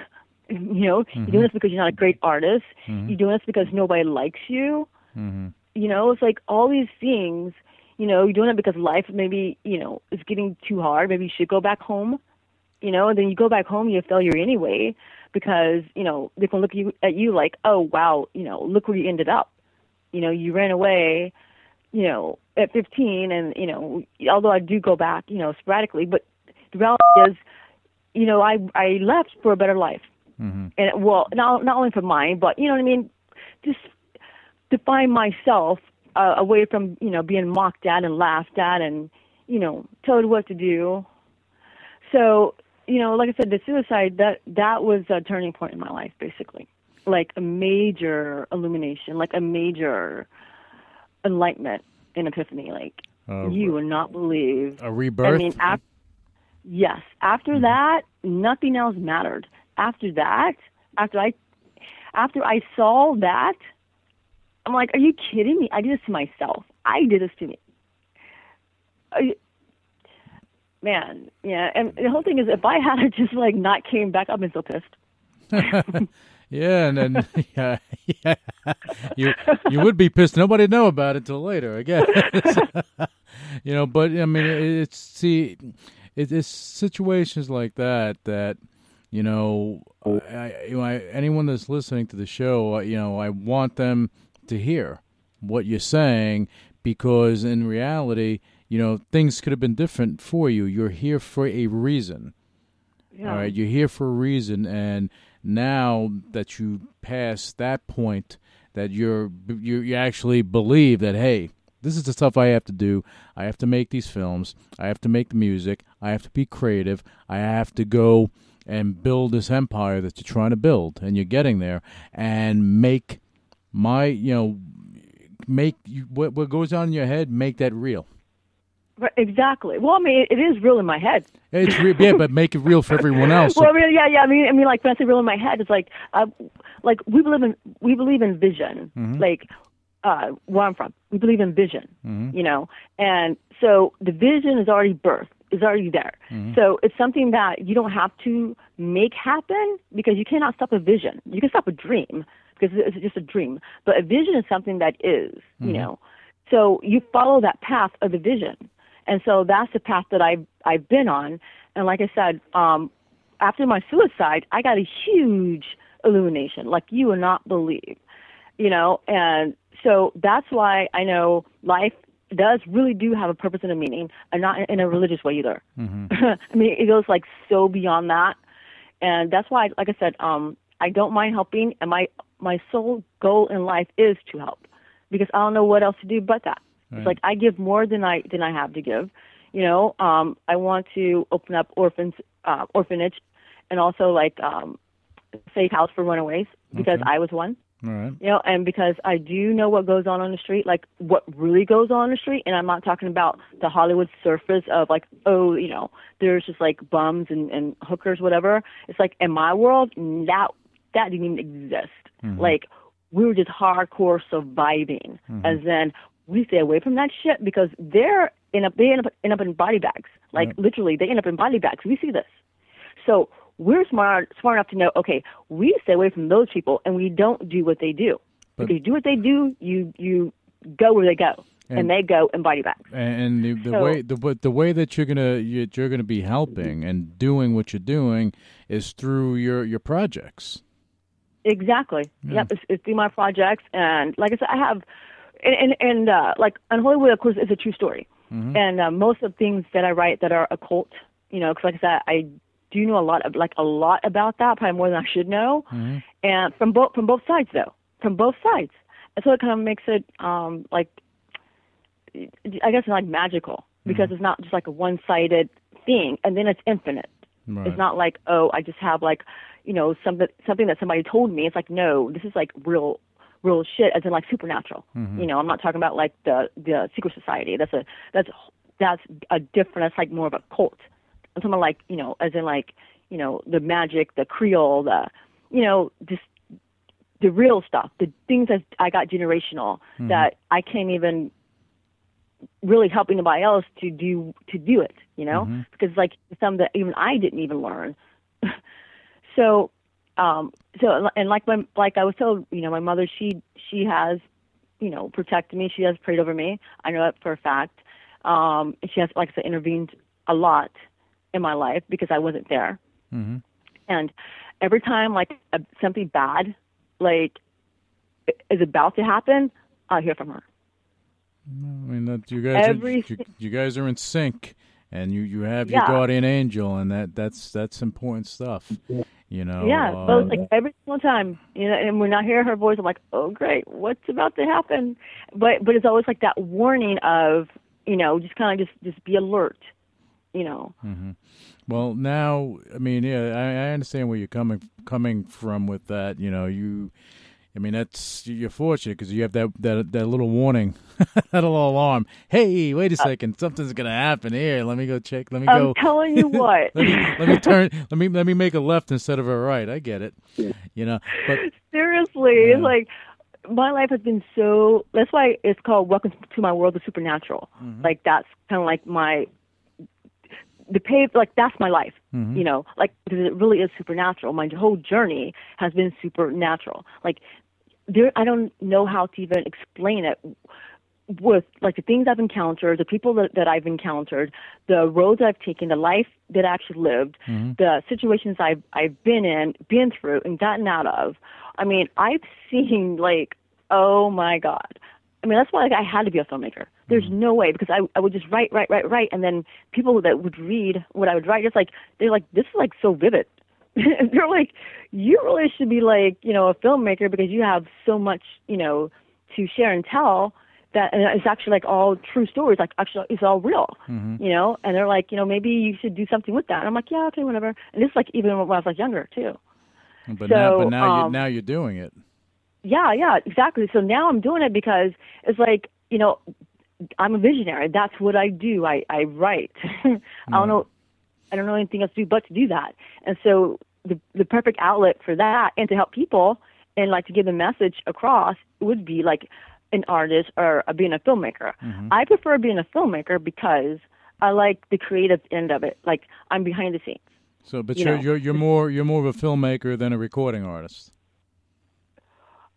You know, you're doing mm-hmm. this because you're not a great artist. Mm-hmm. You're doing this because nobody likes you. Mm-hmm. You know, it's like all these things. You know, you're doing it because life maybe you know is getting too hard. Maybe you should go back home. You know, and then you go back home, you're a failure anyway because you know they can look at you, at you like, oh wow, you know, look where you ended up. You know, you ran away, you know, at 15, and you know, although I do go back, you know, sporadically, but the reality is, you know, I I left for a better life, and well, not not only for mine, but you know what I mean, just to find myself uh, away from you know being mocked at and laughed at and you know told what to do. So you know, like I said, the suicide that that was a turning point in my life, basically, like a major illumination, like a major enlightenment and epiphany. Like Uh, you would not believe. A rebirth. I mean, af- yes. After mm-hmm. that, nothing else mattered. After that, after I, after I saw that, I'm like, are you kidding me? I did this to myself. I did this to me. I, man, yeah. And the whole thing is, if I had <laughs> just like not came back, I've been so pissed. <laughs> yeah, and then <laughs> yeah, yeah, you you would be pissed. Nobody'd know about it till later, I guess. you know, but I mean, it's see, it, it's situations like that that you know, oh. I, you know, I, anyone that's listening to the show, you know, I want them to hear what you're saying because in reality, you know, things could have been different for you. You're here for a reason. Yeah. All right, you're here for a reason, and now that you pass that point, that you're you you actually believe that hey, this is the stuff I have to do. I have to make these films. I have to make the music. I have to be creative. I have to go and build this empire that you're trying to build, and you're getting there, and make my you know make you, what what goes on in your head make that real. Right, exactly. Well, I mean, it, is real in my head. It's real, yeah, but make it real for everyone else. <laughs> well, I mean, yeah, yeah. I mean, I mean, like when I say real in my head, it's like, uh, like we believe in we believe in vision. Like uh, where I'm from, we believe in vision. You know, and so the vision is already birthed, is already there. So it's something that you don't have to make happen because you cannot stop a vision. You can stop a dream because it's just a dream, but a vision is something that is. You know, so you follow that path of the vision. And so that's the path that I've I've been on. And like I said, um, after my suicide, I got a huge illumination, like you would not believe, you know. And so that's why I know life does really do have a purpose and a meaning, and not in a religious way either. <laughs> I mean, it goes like so beyond that, and that's why, like I said, um, I don't mind helping, and my my sole goal in life is to help because I don't know what else to do but that. Right. It's like I give more than I than I have to give. You know, um, I want to open up orphans uh, orphanage and also like um, safe house for runaways because Okay. I was one All right. you know, and because I do know what goes on on the street, like what really goes on on the street, and I'm not talking about the Hollywood surface of like, oh, you know, there's just like bums and, and hookers, whatever. It's like in my world, that that didn't even exist. Mm-hmm. Like we were just hardcore surviving, mm-hmm. as in we stay away from that shit because they're in up they end up end up in body bags, like Right. literally they end up in body bags. We see this. So we're smart smart enough to know, okay, we stay away from those people and we don't do what they do. But- if you do what they do, you you go where they go, and, And- they go in body bags. And the, the So- way the but the way that you're gonna you- you're gonna be helping and doing what you're doing is through your your projects. Exactly. Yeah. Yep. It's, it's through my projects, and like I said, I have, and and, and uh, like on Hollywood, of course, it's a true story. And uh, most of the things that I write that are occult, you know, because like I said, I do you know a lot of like a lot about that, probably more than I should know, mm-hmm. and from both from both sides though, from both sides, and so it kind of makes it um like, I guess like magical because mm-hmm. it's not just like a one-sided thing, and then it's infinite. Right. It's not like, oh, I just have like, you know, something something that somebody told me. It's like, no, this is like real real shit as in like supernatural. Mm-hmm. You know, I'm not talking about like the the secret society. That's a that's that's a different that's like more of a cult. I'm talking like, you know, as in like, you know, the magic, the Creole, the you know, just the real stuff, the things that I got generational that I can't even really help anybody else to do to do it, you know, because like some that even I didn't even learn. <laughs> so, um, so and like my like I was told, you know, my mother she she has, you know, protected me. She has prayed over me. I know that for a fact. Um, she has, like I said, intervened a lot in my life because I wasn't there. Mhm. And every time like a, something bad, like is about to happen, I hear from her. I mean that you guys Every are, you, you guys are in sync, and you you have Yeah. your guardian angel, and that that's that's important stuff. You know. Yeah, uh, like every single time, you know, and when I hear her voice, I'm like, oh great, what's about to happen? But but it's always like that warning of, you know, just kind of just just be alert, you know. Mm-hmm. Well, now, I mean, yeah, I, I understand where you're coming coming from with that. You know, you, I mean, that's you're fortunate because you have that that that little warning, <laughs> that little alarm. Hey, wait a uh, second, something's gonna happen here. Let me go check. Let me I'm go. telling you <laughs> what. let me let me turn. Let me let me make a left instead of a right. I get it. You know, but Seriously, Yeah. it's like my life has been so. That's why it's called Welcome to My World of Supernatural. Mm-hmm. Like that's kind of like my the pave. Like that's my life. Mm-hmm. You know, like because it really is supernatural. My whole journey has been supernatural. Like there, I don't know how to even explain it. With like the things I've encountered, the people that, that I've encountered, the roads I've taken, the life that I actually lived, mm-hmm. the situations I've I've been in, been through, and gotten out of. I mean, I've <laughs> seen like, oh my god. I mean, that's why like, I had to be a filmmaker. There's no way because I I would just write, write, write, write, and then people that would read what I would write, it's like they're like, this is like so vivid. <laughs> They're like, you really should be like, you know, a filmmaker because you have so much, you know, to share and tell that and it's actually like all true stories. Like actually, it's all real, you know. And they're like, you know, maybe you should do something with that. And I'm like, yeah, okay, whatever. And this like even when I was like younger too. but now but So, now you um, now you're doing it. Yeah, yeah, exactly. So now I'm doing it because it's like, you know, I'm a visionary. That's what I do. I, I write. <laughs> I don't know I don't know anything else to do but to do that. And so the the perfect outlet for that and to help people and like to give the message across would be like an artist or a, being a filmmaker. Mm-hmm. I prefer being a filmmaker because I like the creative end of it. Like I'm behind the scenes. So, but you you're you're you're more you're more of a filmmaker than a recording artist.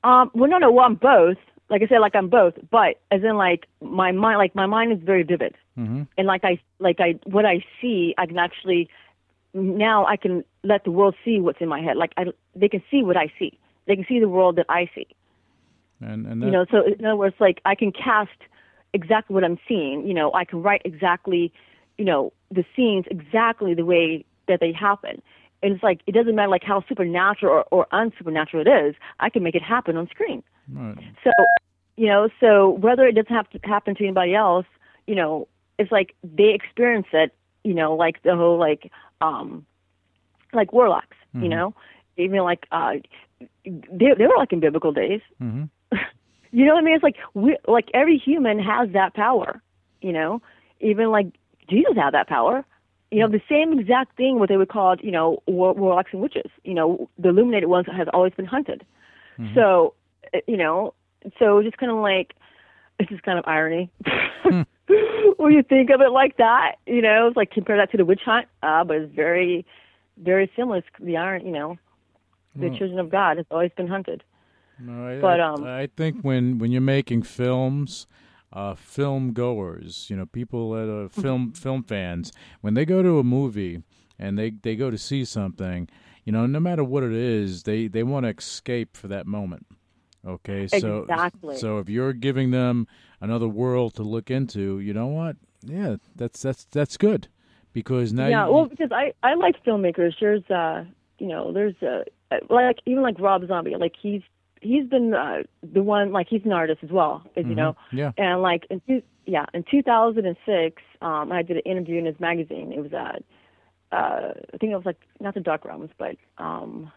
Um, well, no, no. Well, I'm both. Like I said, like I'm both. But as in, like my mind, like my mind is very vivid, Mm-hmm. and like I, like I, what I see, I can actually now I can let the world see what's in my head. Like I, they can see what I see. They can see the world that I see. And and that, You know, so in other words, like I can cast exactly what I'm seeing. You know, I can write exactly, you know, the scenes exactly the way that they happen. And it's like it doesn't matter like how supernatural or, or unsupernatural it is. I can make it happen on screen. Right. So, you know, so whether it doesn't have to happen to anybody else, you know, it's like they experience it, you know, like the whole like um like warlocks, you know, even like uh they they were like in biblical days. hmm <laughs> You know what I mean? It's like we like every human has that power, you know. Even like Jesus had that power. You know, the same exact thing what they would call, you know, war- warlocks and witches. You know, the illuminated ones has always been hunted. So, uh, you know, so just kind of like it's just kind of irony. <laughs> when you think of it like that, you know, it's like compare that to the witch hunt, uh, but it's very, very similar. It's the iron, you know, the Well- children of God has always been hunted. No, I, But, I- um, I think when when you're making films, uh, film goers, you know, people that are Mm-hmm. film film fans, when they go to a movie and they they go to see something, you know, no matter what it is, they they want to escape for that moment. Okay, so Exactly. so if you're giving them another world to look into, you know what? Yeah, that's that's that's good because now yeah, you, well, because I I like filmmakers. There's uh, you know, there's uh, like even like Rob Zombie, like he's he's been uh, the one like he's an artist as well, as you know. yeah. And like in two, yeah, in 2006, um, I did an interview in his magazine. It was uh, uh, I think it was like not the Dark Realms, but um,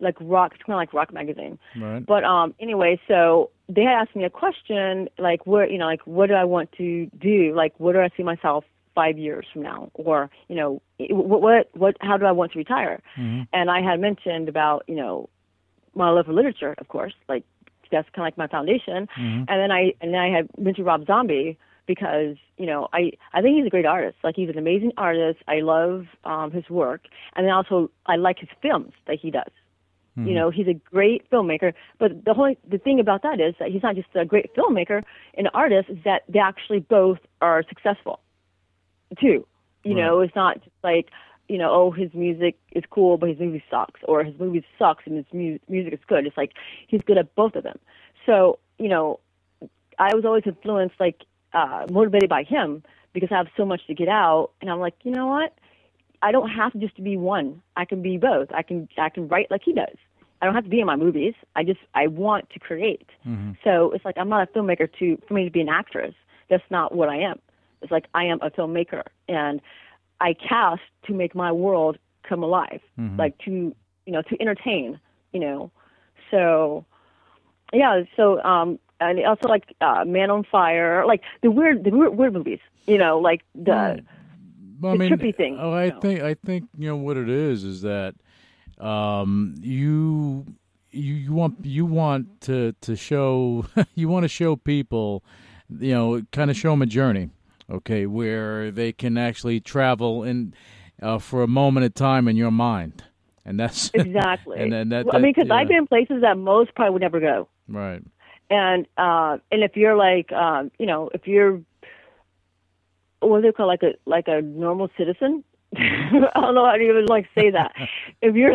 like rock, it's kind of like rock magazine. right. But um, anyway, so they had asked me a question, like, where, you know, like, what do I want to do? Like, where do I see myself five years from now? Or, you know, what, what, what how do I want to retire? And I had mentioned about, you know, my love for literature, of course, like that's kind of like my foundation. And then I, and then I had mentioned Rob Zombie because, you know, I, I think he's a great artist. Like, he's an amazing artist. I love um, his work. And then also, I like his films that he does. You know, he's a great filmmaker. But the whole the thing about that is that he's not just a great filmmaker and artist. Is that they actually both are successful, too. You know, it's not just like you know, oh, his music is cool, but his movie sucks, or his movie sucks and his mu- music is good. It's like he's good at both of them. So you know, I was always influenced, like uh, motivated by him because I have so much to get out, and I'm like, you know what? I don't have to just to be one. I can be both. I can I can write like he does. I don't have to be in my movies. I just I want to create. So it's like I'm not a filmmaker to for me to be an actress. That's not what I am. It's like I am a filmmaker and I cast to make my world come alive. Like to you know, to entertain, you know. So yeah, so um and also like uh Man on Fire, like the weird the weird, weird movies, you know, like the Well, the trippy thing, Oh, I know. think I think you know what it is is that um, you you you want you want to to show <laughs> you want to show people you know kind of show them a journey, okay, where they can actually travel in uh, for a moment of time in your mind, and that's <laughs> Exactly. and then that, Well, I mean, because that- I've been in places that most probably would never go. right. And uh, and if you're like, um, you know, if you're what do they call like a like a normal citizen? <laughs> I don't know how to even like say that. <laughs> if you're,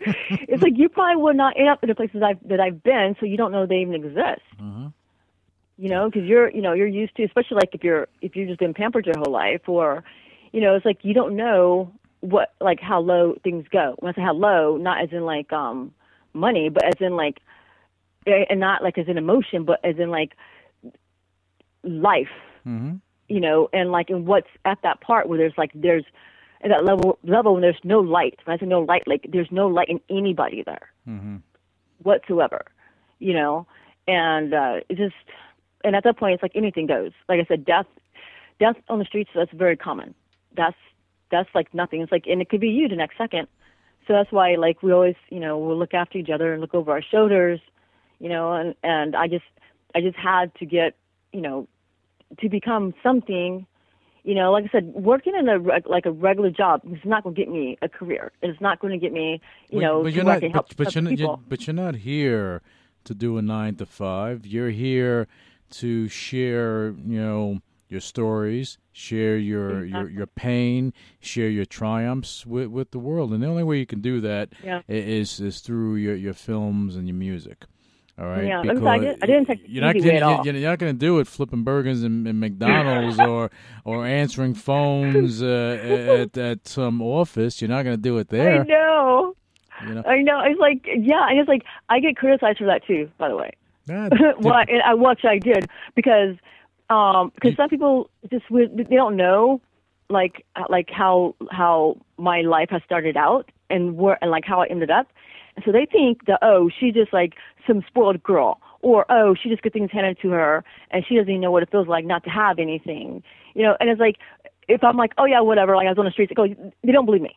it's like you probably would not end up in the places I've that I've been, so you don't know they even exist. You know, because you're you know you're used to, especially like if you're if you've just been pampered your whole life, or you know, it's like you don't know what like how low things go. When I say how low, not as in like um money, but as in like eh, and not like as in emotion, but as in like life. Mm-hmm. You know, and like in what's at that part where there's like there's at that level level when there's no light. When I say no light, like there's no light in anybody there Mm-hmm. whatsoever. You know, and uh, it just and at that point it's like anything goes. Like I said, death death on the streets that's very common. That's that's like nothing. It's like and it could be you the next second. So that's why like we always you know we'll look after each other and look over our shoulders, you know. And and I just I just had to get you know to become something. You know, like I said, working in a reg- like a regular job is not going to get me a career. It's not going to get me, you know, but you're not. help But, other you're not. You're, but you're not here to do a nine to five. You're here to share. You know your stories, share your your, your pain, share your triumphs with with the world. And the only way you can do that Yeah. is is through your your films and your music. All right. Yeah, in fact, I didn't take you're not easy way at gonna- all. You're not going to do it flipping burgers in, in McDonald's <laughs> or or answering phones uh, at at some office. You're not going to do it there. I know. You know. I know. It's like, yeah, and it's like I get criticized for that too. By the way, <laughs> well, I, I which I did because um because some people just they don't know like like how how my life has started out and where and like how I ended up, and so they think that oh she's just like some spoiled girl or oh she just gets things handed to her and she doesn't even know what it feels like not to have anything, you know. And it's like if I'm like oh yeah whatever like I was on the streets like oh they don't believe me.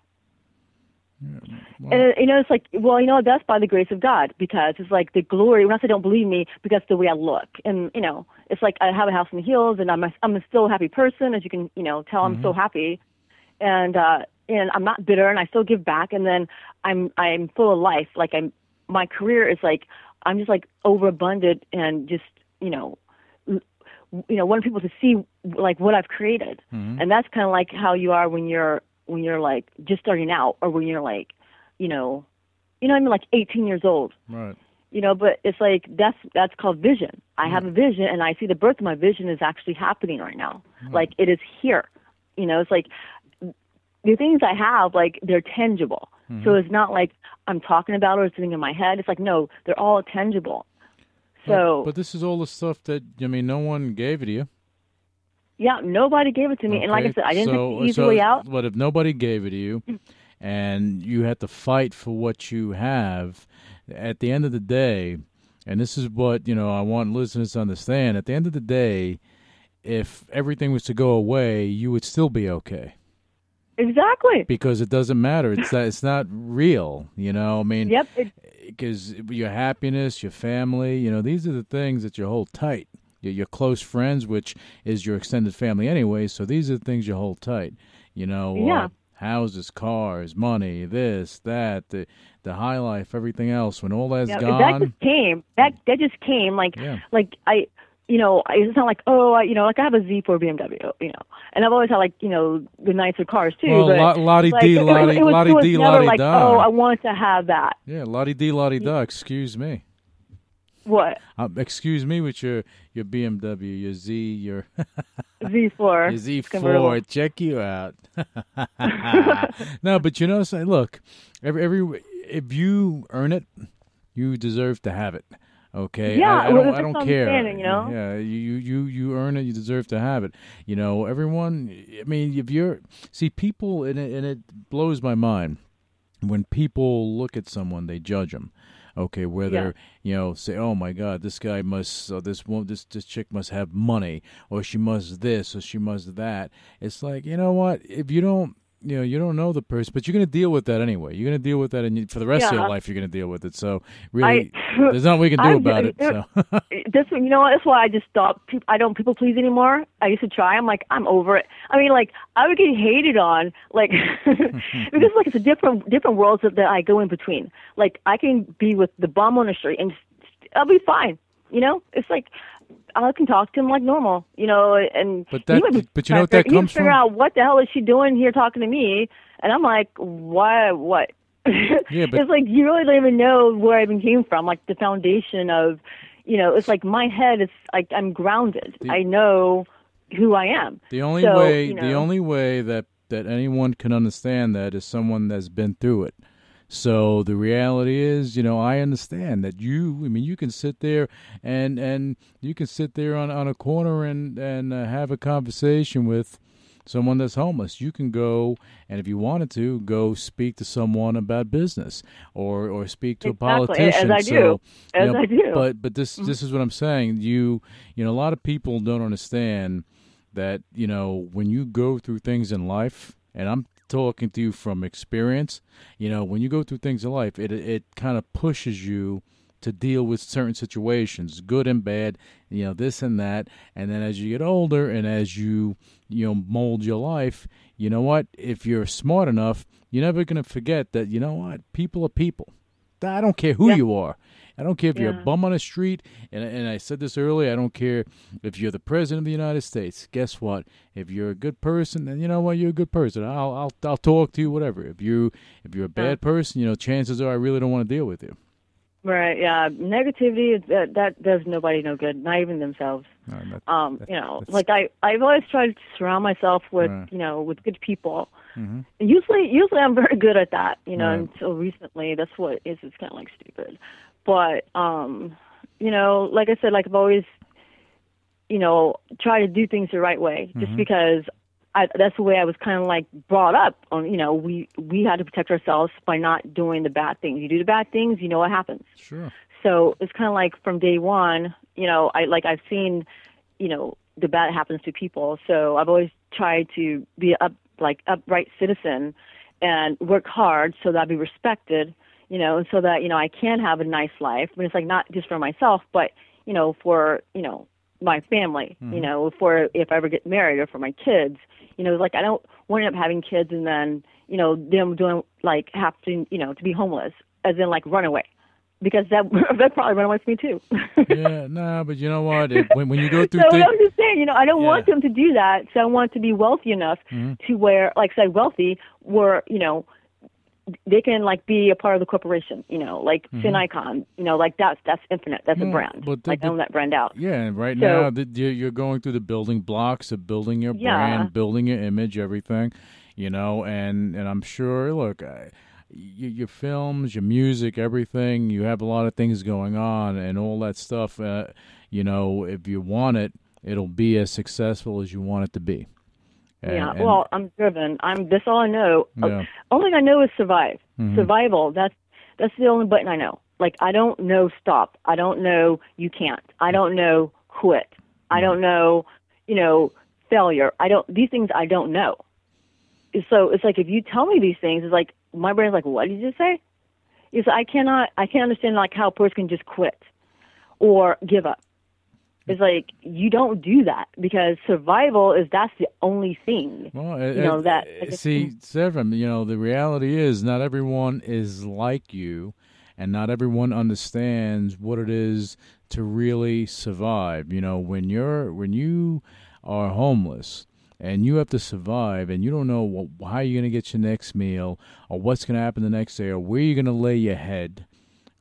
And you know, it's like, well, you know, that's by the grace of God because it's like the glory. When I say don't believe me, because the way I look, and you know, it's like I have a house in the hills, and I'm a, I'm a still a happy person, as you can, you know, tell. I'm so happy, and uh, and I'm not bitter, and I still give back, and then I'm I'm full of life. Like I'm, my career is like I'm just like overabundant and just you know, you know, wanting people to see like what I've created, and that's kind of like how you are when you're when you're like just starting out, or when you're like, you know, you know, I mean, like 18 years old. Right. you know but it's like that's that's called vision. I have a vision and i see the birth of my vision is actually happening right now. Like it is here. You know it's like the things i have like they're tangible. Mm-hmm. So it's not like i'm talking about it or it's sitting in my head. It's like no they're all tangible. So But this is all the stuff that I mean. No one gave it to you. Yeah nobody gave it to me and like i said i didn't so, take the easy so, way out But if nobody gave it to you, mm. and you had to fight for what you have, at the end of the day, and this is what you know, I want listeners to understand. At the end of the day, if everything was to go away, you would still be okay exactly because it doesn't matter. It's not, it's not real. You know, I mean, yep because eh, your happiness, your family, you know, these are the things that you hold tight. Your, close friends, which is your extended family anyway, so these are the things you hold tight. You know, Yeah. uh, houses, cars, money, this, that, the the high life, everything else. When all that's Yeah, gone, that just came. That that just came. Like Yeah. like I, you know, it's not like oh, I, you know, like I have a Z4 BMW, you know, and I've always had like you know the nicer cars too. Well, but lottie like, was- lottie- was, lottie it was dee, never lottie like oh, I want to have that. yeah, lottie d, lottie da. Excuse me. What Uh, excuse me with your your BMW, your Z, your <laughs> Z4? Your Z4. check you out. <laughs> <laughs> no, but you know, say, look, every every if you earn it, you deserve to have it. Okay, Yeah, I, I don't, I don't care. you know? Yeah, you you you earn it, you deserve to have it. You know, everyone. I mean, if you're see people, and it, and it blows my mind when people look at someone, they judge them. Okay, whether you know, say, "Oh my God, this guy must, uh, this one, this this chick must have money, or she must this, or she must that." It's like you know what? If you don't, you know, you don't know the person, but you're going to deal with that anyway. You're going to deal with that, and you, for the rest of your life, you're going to deal with it. So really, I- <laughs> there's nothing we can do I'm- about it. So <laughs> this you know that's why I just stopped. Peop- I don't people please anymore. I used to try. I'm like I'm over it. I mean, like I would get hated on, like <laughs> because like it's a different different worlds that, that I go in between. Like I can be with the bum on the street and I'll be fine. You know, it's like I can talk to him like normal. You know, and But he that- would but you know what that figure- he would comes figure from? out what the hell is she doing here talking to me, and I'm like, why? What? Yeah, <laughs> but- it's like you really don't even know where I even came from. Like the foundation of, you know, it's like my head is like I'm grounded. The- I know who I am. the only So, way, you the only way that that anyone can understand that is someone that's been through it. So the reality is, you know, I understand that you. I mean, you can sit there and and you can sit there on on a corner and and uh, have a conversation with someone that's homeless. You can go and if you wanted to, go speak to someone about business or or speak to Exactly, a politician. as I do. So, you As know, I do. But but this this is what I'm saying. You you know, a lot of people don't understand that you know when you go through things in life, and I'm talking to you from experience. You know, when you go through things in life, it it kind of pushes you to deal with certain situations, good and bad, you know, this and that. And then as you get older and as you, you know, mold your life, you know what? If you're smart enough, you're never going to forget that, you know what? People are people. I don't care who Yeah. you are. I don't care if you're a bum on the street, and and I said this earlier. I don't care if you're the president of the United States. Guess what? If you're a good person, then you know what you're a good person. I'll I'll I'll talk to you, whatever. If you if you're a bad person, you know, chances are I really don't want to deal with you. Right. Yeah. Negativity that that does nobody no good. Not even themselves. No, that- Um, that- you know, like I I've always tried to surround myself with Right. you know with good people. Mhm. Usually usually I'm very good at that. You know, Right. until recently that's what is. It's kind of like stupid, but um, you know, like I said, like I've always, you know, try to do things the right way, just Mhm. because. I, that's the way I was kind of like brought up. On you know, we we had to protect ourselves by not doing the bad things. You do the bad things, you know what happens. Sure. So it's kind of like from day one, you know, I like I've seen, you know, the bad happens to people. So I've always tried to be a up like upright citizen and work hard so that I'd be respected, you know, so that you know I can have a nice life. But it's like not just for myself, but you know, for you know my family, you know, for if I ever get married or for my kids, you know, like I don't want to end up having kids and then you know them doing like have to you know to be homeless as in like run away because that <laughs> that probably run away from me too. yeah, no, but you know what? It, when when you go <laughs> through so thi- I'm just saying, you know, I don't want them to do that. So I want to be wealthy enough Mhm. to where, like, say, wealthy, where you know they can like be a part of the corporation. You know, like Mhm. Finicon. You know, like that's that's infinite. That's No, a brand. but the- like the- own that brand out. Yeah, and right So- now you're you're going through the building blocks of building your Yeah. brand, building your image, everything, you know, and and I'm sure, look, I, your, your films, your music, everything, you have a lot of things going on, and all that stuff. Uh, you know, if you want it, it'll be as successful as you want it to be. And- yeah. well, I'm driven. I'm. That's all I know. Yeah. Only thing I know is survive. Mhm. Survival. That's that's the only button I know. Like I don't know stop. I don't know you can't. I don't know quit. I don't know, you know, failure. I don't these things I don't know. So it's like if you tell me these things, it's like my brain's like, What did you just say? It's I cannot I can't understand like how a person can just quit or give up. It's like you don't do that because survival is that's the only thing. Well, you uh, know that see, Seraphim, you know, the reality is not everyone is like you, and not everyone understands what it is to really survive. You know, when you're when you are homeless and you have to survive, and you don't know what, how you're going to get your next meal, or what's going to happen the next day, or where you're going to lay your head.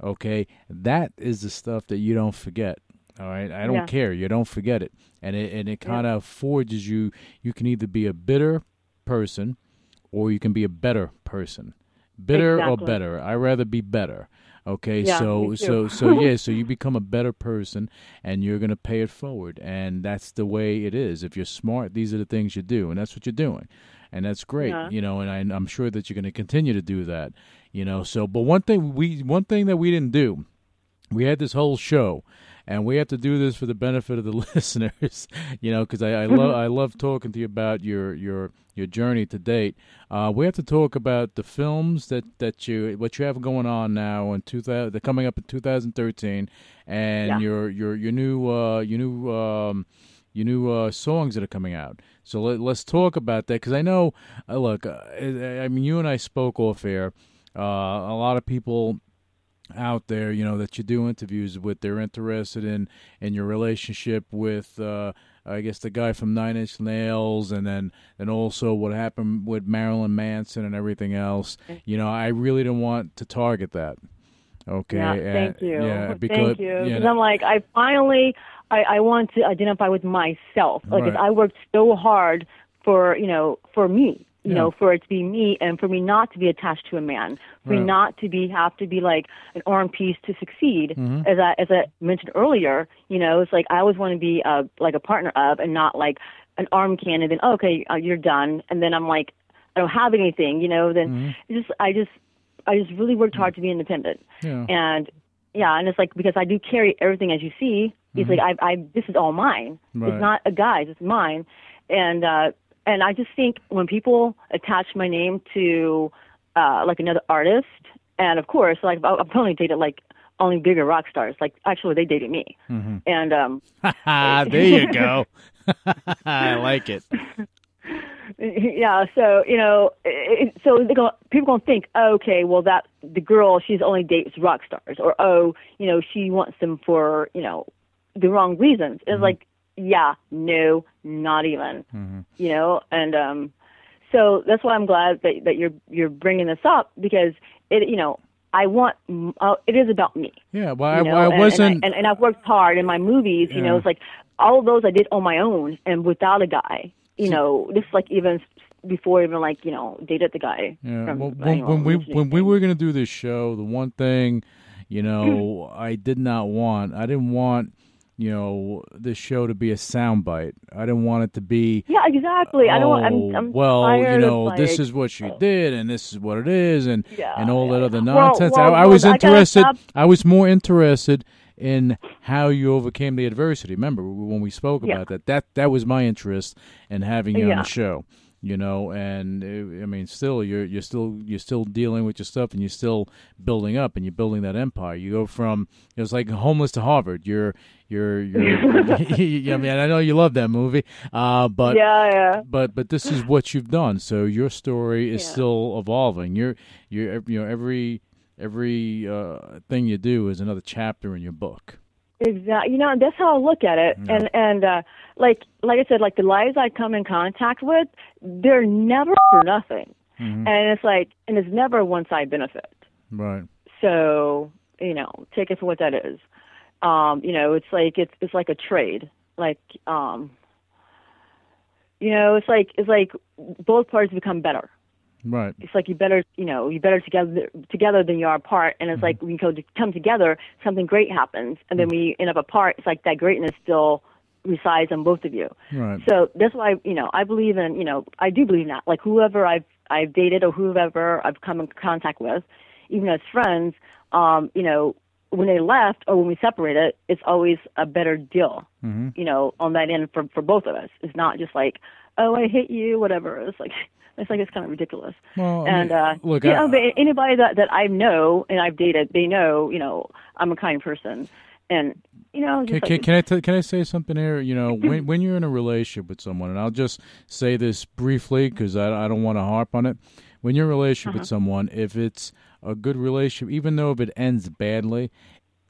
Okay, that is the stuff that you don't forget. All right, I don't Yeah. care. You don't forget it, and it and it kind of forges you. You can either be a bitter person, or you can be a better person. Bitter or better. I rather be better. Okay, Yeah, so so so yeah, <laughs> so you become a better person, and you're gonna pay it forward, and that's the way it is. If you're smart, these are the things you do, and that's what you're doing, and that's great, Yeah. you know. And I, I'm sure that you're gonna continue to do that, you know. So, but one thing we one thing that we didn't do, we had this whole show, and we have to do this for the benefit of the <laughs> listeners, you know, because I, I love <laughs> I love talking to you about your your your journey to date. Uh, we have to talk about the films that, that you what you have going on now in two thousand. They're coming up in 2013, and Yeah. your your your new uh, your new um, your new uh, songs that are coming out. So let, let's talk about that because I know. Uh, look, uh, I I mean, you and I spoke off air. Uh, a lot of people out there, you know, that you do interviews with, they're interested in in your relationship with, uh, I guess, the guy from Nine Inch Nails, and then and also what happened with Marilyn Manson and everything else. You know, I really don't want to target that. Okay. Yeah, and- thank you. Yeah, because thank you. yeah, I'm like, I finally, I, I want to identify with myself. Like, Right. I worked so hard for, you know, for me, you Yeah. know, for it to be me and for me not to be attached to a man, for Right. me not to be, have to be like an arm piece to succeed. Mhm. As I, as I mentioned earlier, you know, it's like I always want to be a, like a partner of and not like an arm can and then, oh, okay, uh, you're done. And then I'm like, I don't have anything, you know, then Mm-hmm. just, I just, I just really worked hard to be independent yeah. and yeah, and it's like because I do carry everything as you see. It's like I, I this is all mine. Mm-hmm. Right. It's not a guy's. It's mine, and uh, and I just think when people attach my name to uh, like another artist, and of course, like I've only dated like only bigger rock stars. Like actually, they dated me, Mm-hmm. and um, <laughs> there you go. <laughs> I like it. <laughs> yeah. So you know, it, so they go, people gonna think, oh, okay, well that the girl she's only dates rock stars, or oh, you know, she wants them for you know the wrong reasons. It's like, yeah, no, not even. You know, and um, so that's why I'm glad that that you're you're bringing this up because it, you know, I want. Uh, it is about me. Yeah, well, I, you know, I and- wasn't. and, I, and, and I've worked hard in my movies. You know, it's like all of those I did on my own and without a guy. You know, this like even before even like you know dated the guy. Yeah. from, Well, when, when we when we were gonna do this show, the one thing, you know, <clears throat> I did not want. I didn't want, you know, this show to be a soundbite. I didn't want it to be. Yeah, exactly. I don't. want I'm, "Oh, I'm well, you know, this is what she oh. did, and this is what it is, and Yeah, and all that other yeah. Well, nonsense. well, I, I was interested. I was more interested in how you overcame the adversity. Remember when we spoke Yeah. about that? That that was my interest in having you on the show. You know, and uh, I mean, still, you're you're still you're still dealing with your stuff, and you're still building up, and you're building that empire. You go from it was like homeless to Harvard. You're you're you're. <laughs> <laughs> I mean, I know you love that movie, uh, but yeah, yeah. but but this is what you've done. So your story is Yeah. still evolving. You're you're you know every every uh, thing you do is another chapter in your book. Exactly. You know, and that's how I look at it. And and uh like like I said, like the lives I come in contact with, they're never for nothing. Mm-hmm. And it's like and it's never one side benefit. Right. So, you know, take it for what that is. Um, you know, it's like it's it's like a trade. Like um you know, it's like it's like both parties become better. Right. it's like you better you know you better together together than you are apart. And it's like when you come together something great happens. And then when you end up apart. It's like that greatness still resides on both of you. Right. so that's why you know i believe in you know i do believe in that. Like whoever i've i've dated or whoever i've come in contact with even as friends um you know when they left or when we separated it's always a better deal Mm-hmm. you know on that end for for both of us. It's not just like oh i hate you whatever. It's like it's like it's kind of ridiculous Well, I and mean, uh look, you I- but anybody that that I know and I've dated, they know, you know, I'm a kind person, and you know, Can, just can, like, can I t- can I say something here? You know, when when you're in a relationship with someone, and I'll just say this briefly because I, I don't want to harp on it. When you're in a relationship Uh-huh. with someone, if it's a good relationship, even though if it ends badly,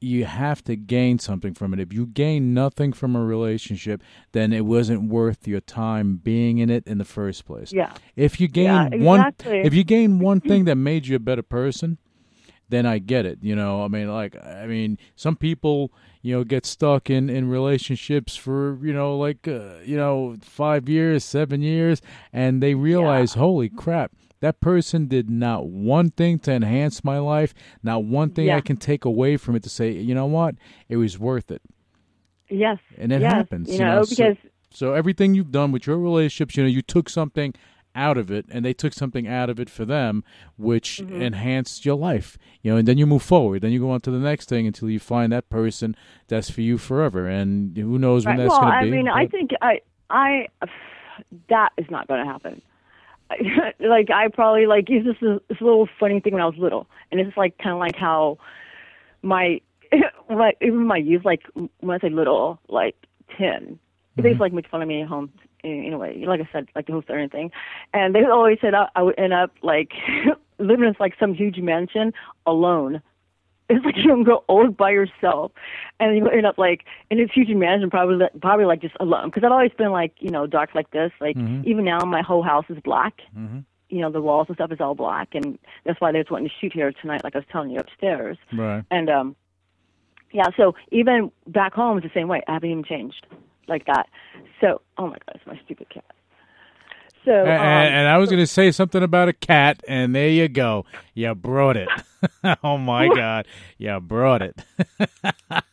you have to gain something from it. If you gain nothing from a relationship, then it wasn't worth your time being in it in the first place. yeah, If you gain Yeah, one, exactly. if you gain one thing <clears throat> that made you a better person, then I get it. You know, I mean, like, I mean, some people, you know, get stuck in in relationships for you know, like, uh, you know, five years, seven years, and they realize, holy crap. That person did not one thing to enhance my life, not one thing I can take away from it to say, you know what, it was worth it. yes, And it yes, happens. you know, so- because so everything you've done with your relationships, you know, you took something out of it, and they took something out of it for them, which Mm-hmm. enhanced your life. You know, and then you move forward. Then you go on to the next thing until you find that person that's for you forever. And who knows when right, that's well, going to be I mean, I think I I <sighs> that is not going to happen. <laughs> like I probably like it's just a, this little funny thing when I was little, and it's like kind of like how my <laughs> like even my youth like when I say little like 10 they used to mm-hmm. like make fun of me at home in a- anyway. Like I said, like the host or anything, and they always said I, I would end up like <laughs> living in like some huge mansion alone. It's like you don't go old by yourself, and you end up like in this huge mansion, probably probably like just alone. Because I've always been like you know dark like this. Like even now, my whole house is black. You know the walls and stuff is all black, and that's why they was wanting to shoot here tonight. Like I was telling you upstairs, right. and um, yeah. So even back home, it's the same way. I haven't even changed like that. So oh my god, it's my stupid cat. So um, and, and I was going to say something about a cat, and there you go. You brought it. <laughs> oh my God, you brought it. <laughs>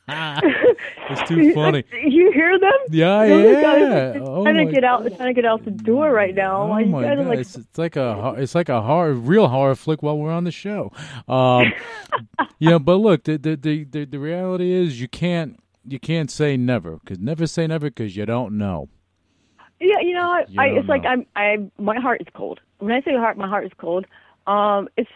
it's too funny. You hear them? Yeah, God, yeah. They're Oh trying to get out. Trying to get out the door right now. Oh Like, my god! like, it's, it's like a it's like a horror, real horror flick while we're on the show. Um, you know, but look, the, the the the the reality is you can't you can't say never because never say never because you don't know. Yeah, you know, I, You I it's like. I'm, I, my heart is cold. When I say heart, my heart is cold. Um, it's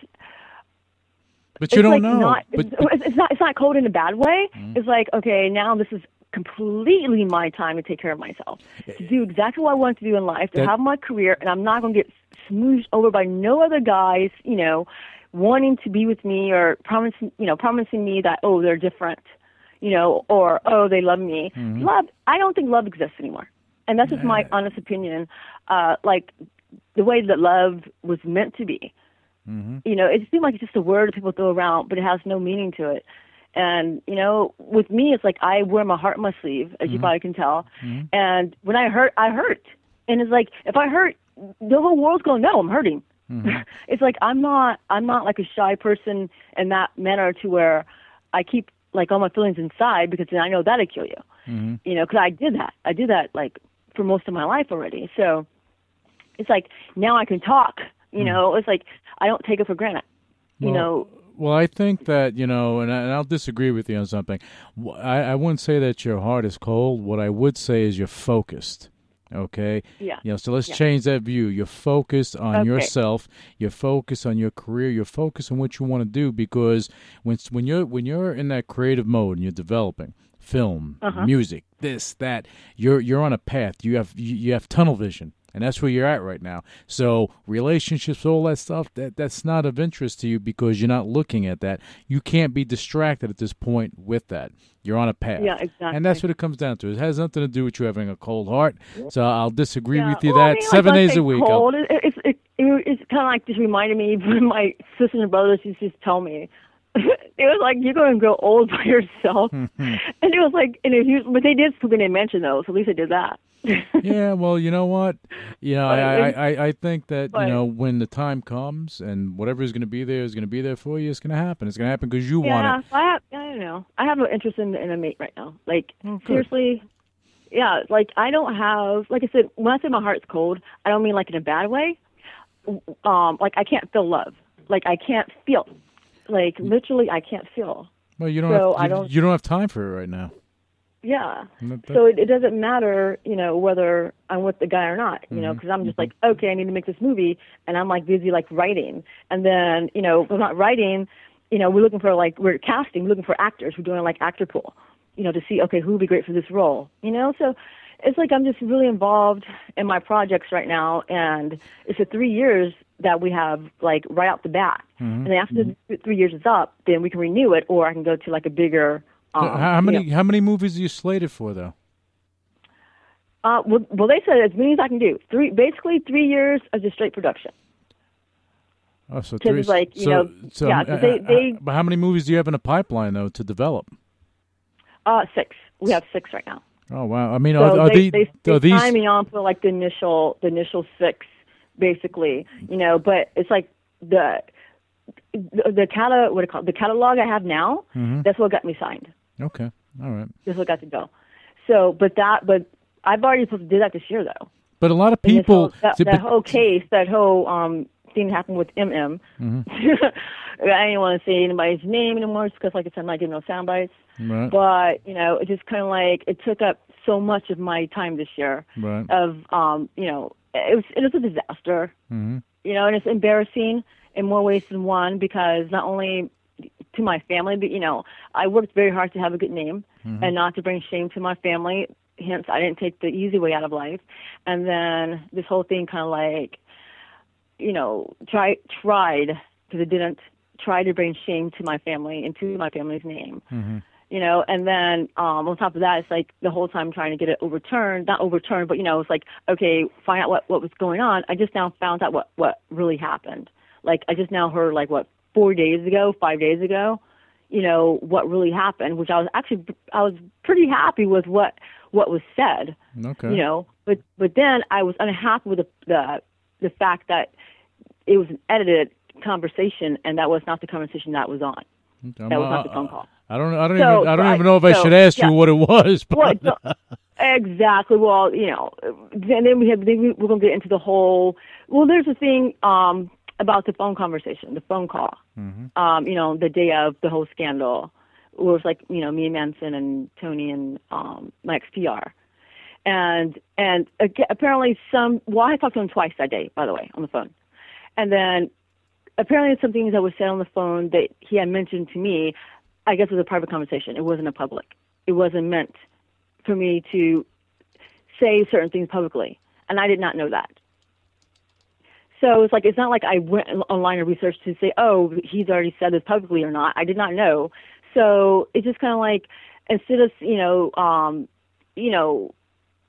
But you don't like know. Not, but, it's, but- Mm-hmm. it's not. It's not cold in a bad way. It's like okay, now this is completely my time to take care of myself, to do exactly what I want to do in life, to That- have my career, and I'm not going to get smooshed over by no other guys. You know, wanting to be with me or promising, you know, promising me that oh they're different, you know, or oh they love me. Mm-hmm. Love. I don't think love exists anymore, and that's just my honest opinion. Uh, like the way that love was meant to be Mm-hmm. You know, it seems like it's just a word that people throw around, but it has no meaning to it. And you know, with me, it's like I wear my heart on my sleeve, as you probably can tell. And when I hurt, I hurt. And it's like if I hurt, the whole world's gonna know I'm hurting. <laughs> it's like I'm not I'm not like a shy person in that manner to where I keep like all my feelings inside because then I know that'll kill you. You know, because I did that. I did that like for most of my life already. So it's like now I can talk. You hmm. know, it's like I don't take it for granted. You Well, know, Well, I think that you know, and, I, and I'll disagree with you on something. I, I wouldn't say that your heart is cold. What I would say is you're focused. Okay. Yeah. You know, so let's Yeah. change that view. You're focused on Okay. yourself. You're focused on your career. You're focused on what you want to do because when when you're when you're in that creative mode and you're developing film, Uh-huh. music, this, that, you're you're on a path. You have you, have tunnel vision. And that's where you're at right now. So relationships, all that stuff, that that's not of interest to you because you're not looking at that. You can't be distracted at this point with that. You're on a path. Yeah, exactly. And that's what it comes down to. It has nothing to do with you having a cold heart. So I'll disagree Yeah. with you Well, I that mean, seven I days a week. Cold, it, it's it, it, it's kind of like just reminded me <laughs> my sisters and brothers used to tell me. <laughs> it was like you're going to grow old by yourself, <laughs> and it was like, and it, but they did put in a mention though, so at least they did that. <laughs> yeah, well, you know what? You know, I, I, I, I think that but- you know when the time comes and whatever is going to be there is going to be there for you. It's going to happen. It's going to happen because you yeah, want it. I have. I don't know. I have no interest in in a mate right now. Like Oh, seriously, yeah. Like I don't have. Like I said, when I say my heart's cold, I don't mean like in a bad way. Um, like I can't feel love. Like I can't feel. Like literally, I can't feel. Well, you don't. So have, I don't- you don't have time for it right now. Yeah. That- that- So it, it doesn't matter, you know, whether I'm with the guy or not, you know, mm-hmm. because I'm just mm-hmm. like, okay, I need to make this movie, and I'm like busy like writing, and then you know, I'm not writing, you know, we're looking for like we're casting, we're looking for actors, we're doing like actor pool, you know, to see okay who would be great for this role, you know, so it's like I'm just really involved in my projects right now, and it's the three years that we have like right out the bat, and then after the three years is up, then we can renew it, or I can go to like a bigger. Um, how, how you many know, how many movies are you slated for though? Uh, well, well, they said as many as I can do. Three, basically, three years of just straight production. Oh, so three. like, you so, know, so, yeah, uh, they- uh, but how many movies do you have in the pipeline though to develop? Uh, six. We have six right now. Oh wow! I mean, So are, are they, the, they, are they these? me on for like the initial, the initial six, basically. You know, but it's like the the, the catalog, what do you call? The catalog I have now. Mm-hmm. That's what got me signed. Okay, all right. That's what got to go. So, but that, but I've already supposed to do that this year though. But a lot of people. whole, that but- whole case, that whole um thing happened with MM. Mm-hmm. <laughs> I didn't want to say anybody's name anymore because, like I said, I'm not giving no sound bites. Right. But you know, it just kind of like it took up so much of my time this year. Right. Of um, you know, it was it was a disaster. Mm-hmm. You know, and it's embarrassing in more ways than one because not only to my family, but you know, I worked very hard to have a good name and not to bring shame to my family. Hence, I didn't take the easy way out of life. And then this whole thing kind of like, you know, try tried because it didn't try to bring shame to my family and to my family's name. You know, and then um, on top of that, it's like the whole time trying to get it overturned, not overturned, but you know, it's like okay, find out what what was going on. I just now found out what what really happened. Like I just now heard like what four days ago, five days ago, you know what really happened, which I was actually I was pretty happy with what what was said Okay. you know but but then i was unhappy with the the the fact that it was an edited conversation and that was not the conversation that was on Okay, that was not the I- phone call I don't. I don't So, even. I don't right, even know if I so, should ask yeah. you what it was. <laughs> But well, so- exactly well you know and then we have then we, we're going to get into the whole well there's a thing um about the phone conversation the phone call um you know the day of the whole scandal it was like you know me and manson and tony and um my xpr and and apparently some well i talked to him twice that day by the way on the phone and then apparently some things that was said on the phone that he had mentioned to me. I guess it was a private conversation. It wasn't a public. It wasn't meant for me to say certain things publicly and i did not know that. So it's like it's not like i went online and researched to say oh he's already said this publicly or not. I did not know. So it's just kind of like instead of you know um you know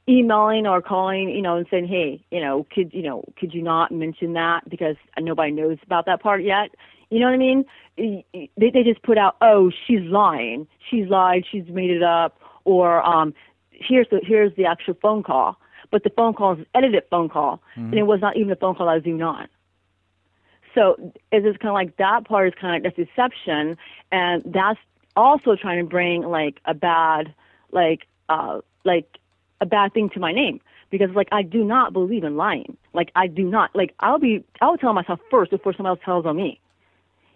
emailing or calling, you know, and saying, hey, you know, could you know, could you not mention that because nobody knows about that part yet? You know what I mean? They they just put out, oh, she's lying, she's lied, she's made it up, or um, here's the here's the actual phone call, but the phone call is an edited phone call, and it was not even a phone call I was doing on. So it's just kind of like that part is kind of like that's deception, and that's also trying to bring like a bad, like uh, like a bad thing to my name because like I do not believe in lying. Like I do not like I'll be I'll tell myself first before someone else tells on me.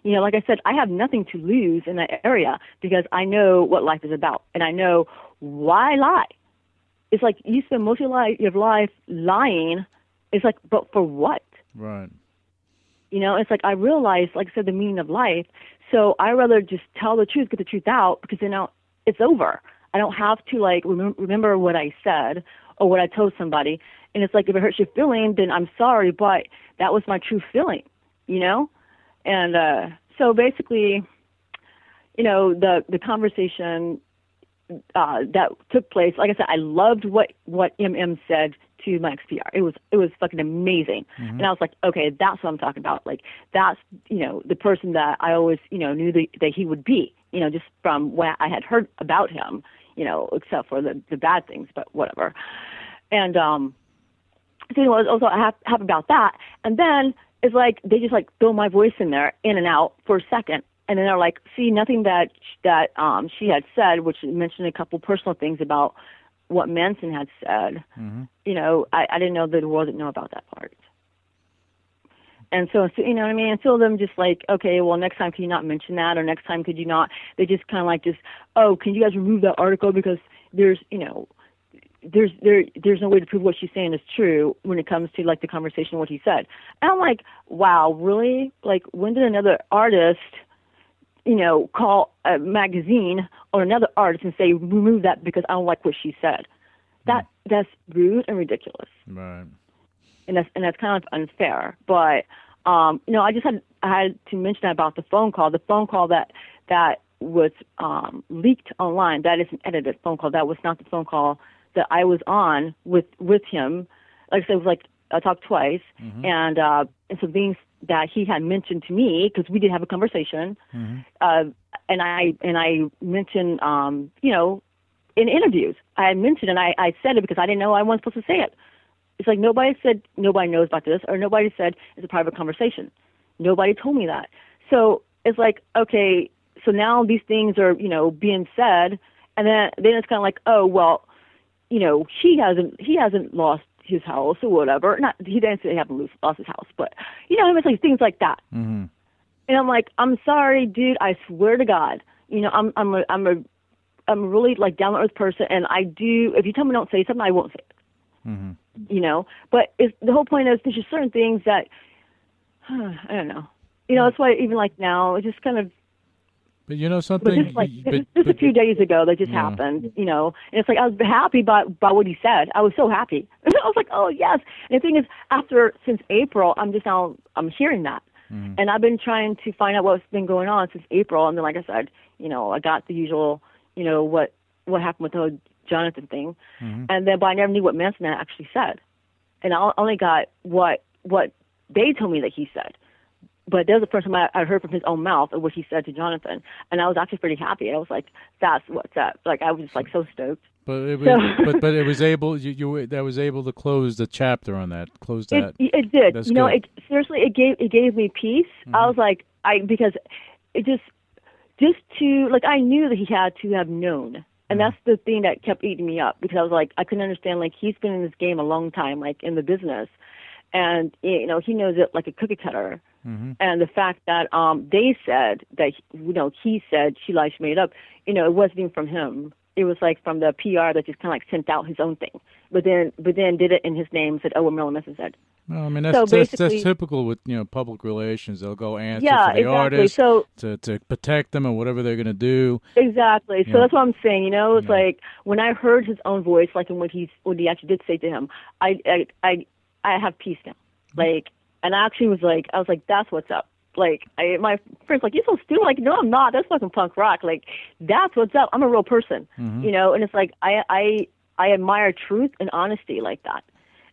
You know, like I said, I have nothing to lose in that area because I know what life is about and I know why lie. It's like you spend most of your life, your life lying. It's like, but for what? Right. You know, it's like I realize, like I said, the meaning of life. So I rather just tell the truth, get the truth out, because then now it's over. I don't have to like remem- remember what I said or what I told somebody. And it's like if it hurts your feeling, then I'm sorry, but that was my true feeling. You know, and uh, so basically, you know, the the conversation uh, that took place. Like I said, I loved what what MM said to my XPR. It was it was fucking amazing, and I was like, okay, that's what I'm talking about. Like that's you know the person that I always you know knew that, that he would be. You know, just from what I had heard about him. You know, except for the the bad things, but whatever. And um, so anyway, I was also happy, about that. And then it's like they just like throw my voice in there, in and out for a second, and then they're like, see, nothing that that um she had said, which mentioned a couple personal things about what Manson had said. You know, I, I didn't know that the world didn't know about that part. And so, so, you know what I mean? And so them just like, okay, well, next time can you not mention that, or next time could you not? They just kind of like just, oh, can you guys remove that article because there's, you know, there's there there's no way to prove what she's saying is true when it comes to like the conversation what he said. And I'm like, wow, really? Like, when did another artist, you know, call a magazine or another artist and say remove that because I don't like what she said? That mm. that's rude and ridiculous Right. And that's and that's kind of unfair. But um, you know, I just had I had to mention about the phone call. The phone call that that was um, leaked online. That is an edited phone call. That was not the phone call that I was on with with him. Like I said, it was like I talked twice, and uh, and some things that he had mentioned to me because we did have a conversation. Uh, and I and I mentioned, um, you know, in interviews, I had mentioned and I, I said it because I didn't know I wasn't supposed to say it. It's like nobody said nobody knows about this, or nobody said it's a private conversation. Nobody told me that. So it's like, okay, so now these things are, you know, being said, and then then it's kind of like, oh well, you know, he hasn't he hasn't lost his house or whatever. Not he didn't say he hasn't lose, lost his house, but you know, it's like things like that. Mm-hmm. And I'm like, I'm sorry, dude. I swear to God, you know, I'm I'm a I'm a I'm a really like down to earth person, and I do. If you tell me don't say something, I won't say it. You know, but it's, the whole point is there's just certain things that huh, <sighs> I don't know. You know, that's why even like now, it's just kind of. But you know But something. just like but- just, <laughs> just a but- few days ago, that just Yeah. happened. You know, and it's like I was happy by by what he said. I was so happy. <laughs> I was like, oh yes. And the thing is, after since April, I'm just now I'm hearing that. Mm-hmm. And I've been trying to find out what's been going on since April. And then, like I said, you know, I got the usual, you know, what what happened with the Jonathan thing, Mm-hmm. and then but I never knew what Manson actually said, and I only got what what they told me that he said. But that there's a person I, I heard from his own mouth of what he said to Jonathan, and I was actually pretty happy. I was like, "That's what's up!" Like I was just like so stoked. But it was, So- but but it was <laughs> able you, you that was able to close the chapter on that. Close that. It, it did. That's you know, good. it seriously it gave it gave me peace. I was like I because it just just to like I knew that he had to have known. And that's the thing that kept eating me up because I was like I couldn't understand like he's been in this game a long time like in the business. And you know he knows it like a cookie cutter. And the fact that um they said that you know he said she lied she made it up you know it wasn't even from him. It was like from the PR that just kind of like sent out his own thing. But then but then did it in his name said oh what Marilyn Manson said No, I mean that's So that's, that's typical with you know public relations. They'll go answer Yeah, for the exactly. artist So- to to protect them or whatever they're going to do. Exactly. So Yeah. that's what I'm saying. You know, it's Yeah. like when I heard his own voice, like in what he what he actually did say to him, I I I, I have peace now. Mm-hmm. Like, and I actually was like, I was like, that's what's up. Like, I, my friends like, you're so stupid. Like, no, I'm not. That's fucking punk rock. Like, that's what's up. I'm a real person. Mm-hmm. You know, and it's like I I I admire truth and honesty like that.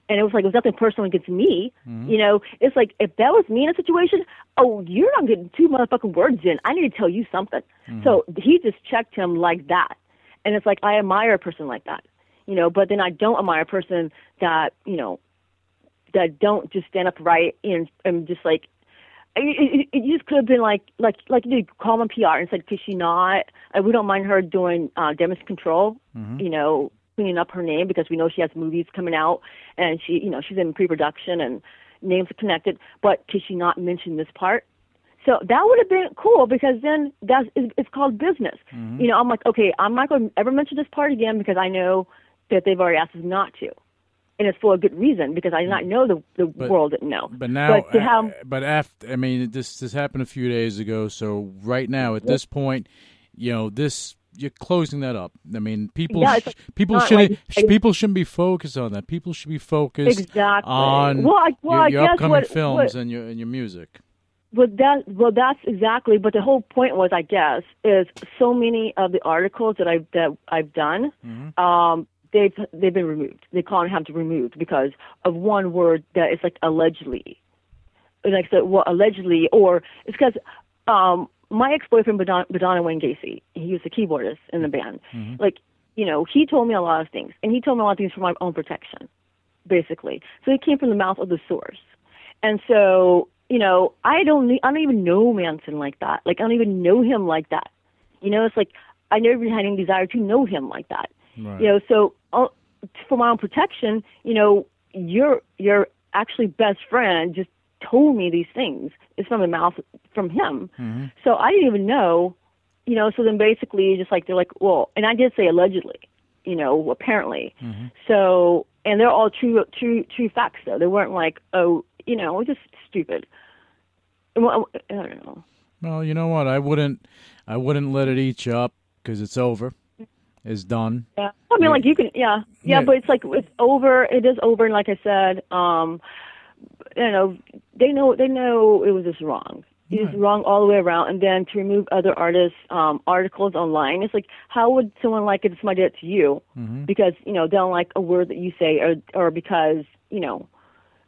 And it was like it was nothing personal against me. Mm-hmm. You know, it's like if that was me in a situation, oh, you're not getting two motherfucking words in. I need to tell you something. Mm-hmm. So he just checked him like that. And it's like I admire a person like that. You know, but then I don't admire a person that, you know, that don't just stand up right and and just like it, it, it just could have been like like like you call them PR and said, could she not? We don't mind her doing uh, damage control. Mm-hmm. You know, cleaning up her name because we know she has movies coming out and she you know she's in pre-production and names are connected. But could she not mention this part? So that would have been cool because then that's it's, it's called business. Mm-hmm. You know, I'm like, okay, I'm not going to ever mention this part again because I know that they've already asked us not to, and it's for a good reason because I did not know the the But- world didn't know. But now, but have but after, I mean, this this happened a few days ago. So right now, at this point, you know, this you're closing that up. I mean, people Yeah, sh- people shouldn't like- sh- people shouldn't be focused on that. People should be focused Exactly. on Well, I- well, your, your upcoming what- films what- and your and your music. Well, that well, that's exactly. But the whole point was, I guess, is so many of the articles that I've that I've done, um, they've they've been removed. They can't have to removed because of one word that is like allegedly, like so, well, allegedly, or it's because um, my ex-boyfriend, Madon, Madonna Wayne Gacy, he was the keyboardist in the band. Like, you know, he told me a lot of things, and he told me a lot of things for my own protection, basically. So it came from the mouth of the source. And so, you know, I don't I don't even know Manson like that. Like I don't even know him like that. You know, it's like I never even had any desire to know him like that. Right. You know, so uh, for my own protection, you know, your your actually best friend just told me these things. It's from the mouth from him. So I didn't even know. You know, so then basically just like they're like, well, and I did say allegedly. You know, apparently. So and they're all true true true facts though. They weren't like, oh, you know, just stupid. Well, I don't know. Well, you know what? I wouldn't I wouldn't let it eat you up because it's over. It's done. Yeah. I mean, like you can, yeah, yeah, Yeah. but it's like it's over. It is over, and like I said, um, you know, they know they know it was just wrong. It was wrong all the way around, and then to remove other artists' um, articles online, it's like how would someone like it if somebody did it to you? Because you know they don't like a word that you say, or or because you know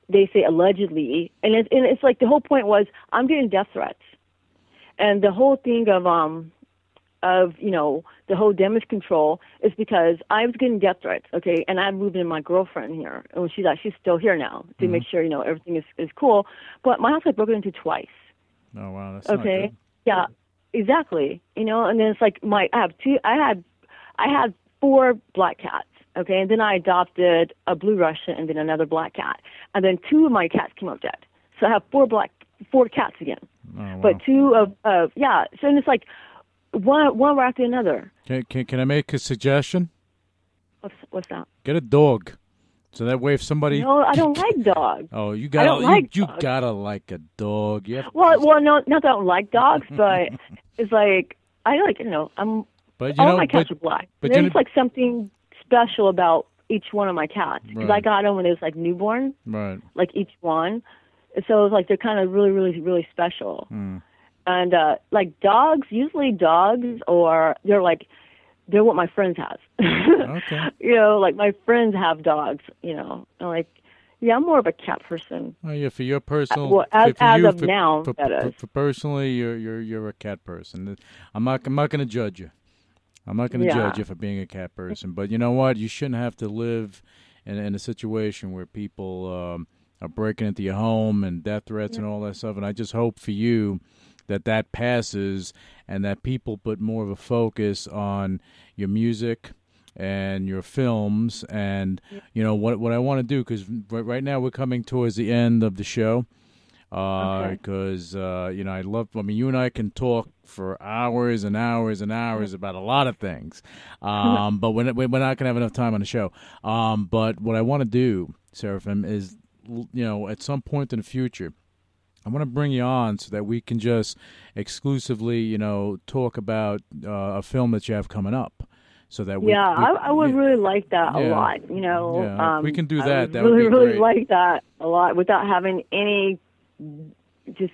they say allegedly, and it's and it's like the whole point was I'm getting death threats, and the whole thing of um of you know the whole damage control is because I was getting death threats, okay, and I moved in my girlfriend here, and she's like she's still here now to make mm-hmm. sure you know everything is is cool. But my house got broken into twice, Oh wow, that's not okay, yeah, exactly, you know, and then it's like my I have two, I had I had four black cats, okay, and then I adopted a blue Russian and then another black cat, and then two of my cats came up dead, so I have four black four cats again, Oh, wow. but two of of yeah, so and it's like one one right after another. Can, can can I make a suggestion? What's what's that? Get a dog, so that way if somebody No, I don't like <laughs> dogs. oh you gotta don't like you, you gotta like a dog. Yeah. Well, well, no, not that I don't like dogs, <laughs> but it's like I like you know I'm but you all know my cats but, are black. but There's you know- like something special about each one of my cats because I got them when they was like newborn, right. like each one. And so it's like they're kind of really, really, really special. Hmm. And uh like dogs, usually dogs, or they're like they're what my friends have. <laughs> Okay. you know, like my friends have dogs. You know, and like yeah, I'm more of a cat person. Oh yeah, for your personal. well, as- for as you, of for, now, for, that for, is. for personally, you're you're you're a cat person. I'm not I'm not going to judge you. I'm not going to Yeah. judge you for being a cat person. But you know what? You shouldn't have to live in in a situation where people um, are breaking into your home and death threats and all that stuff. And I just hope for you that that passes and that people put more of a focus on your music and your films and you know what what I want to do because right, now we're coming towards the end of the show Okay. because uh, you know I love. I mean, you and I can talk for hours and hours and hours about a lot of things, <laughs> um, but we're, we're not going to have enough time on the show. Um, but what I want to do, Seraphim, is you know at some point in the future. I want to bring you on so that we can just exclusively, you know, talk about uh, a film that you have coming up. So that we, yeah, we- I, I would yeah. really like that a Yeah. lot. You know, Yeah, um, we can do I that. would That would really, be really like that a lot without having any just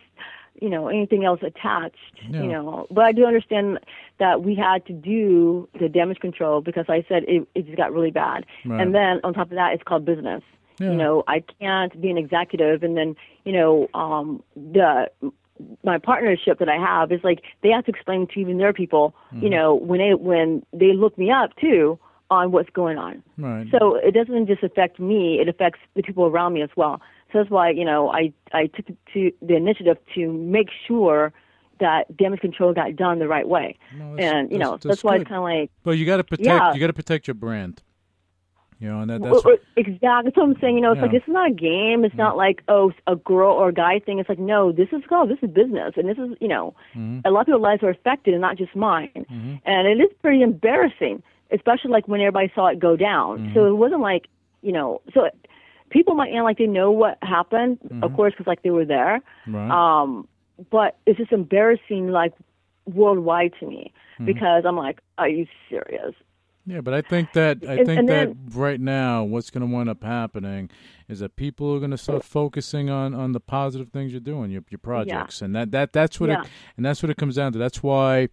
you know anything else attached. Yeah. You know, but I do understand that we had to do the damage control because I said it it just got really bad. Right. And then on top of that, it's called business. Yeah. You know, I can't be an executive and then you know um the my partnership that I have is like they have to explain to even their people, Mm-hmm. you know, when they when they look me up too on what's going on. Right. So it doesn't just affect me; it affects the people around me as well. So that's why you know I I took to the initiative to make sure that damage control got done the right way, No, and you know that's- that's, that's why good. it's kind of like But you got to protect. Yeah. You got to protect your brand. You know, and that, that's well, exactly. That's what I'm saying. You know, it's like this is not a game. It's not like oh, a girl or a guy thing. It's like no, this is oh, this is business, and this is you know, Mm-hmm. a lot of people's lives are affected, and not just mine. And it is pretty embarrassing, especially like when everybody saw it go down. Mm-hmm. So it wasn't like you know, so people might act like they know what happened, of course, because like they were there. Mm-hmm. right. Um, but it's just embarrassing, like worldwide to me, Mm-hmm. because I'm like, are you serious? Yeah, but I think that I And- think and that then- right now what's going to wind up happening is that people are going to start focusing on, on the positive things you're doing, your your projects, and that, that that's what Yeah. it and that's what it comes down to. That's why,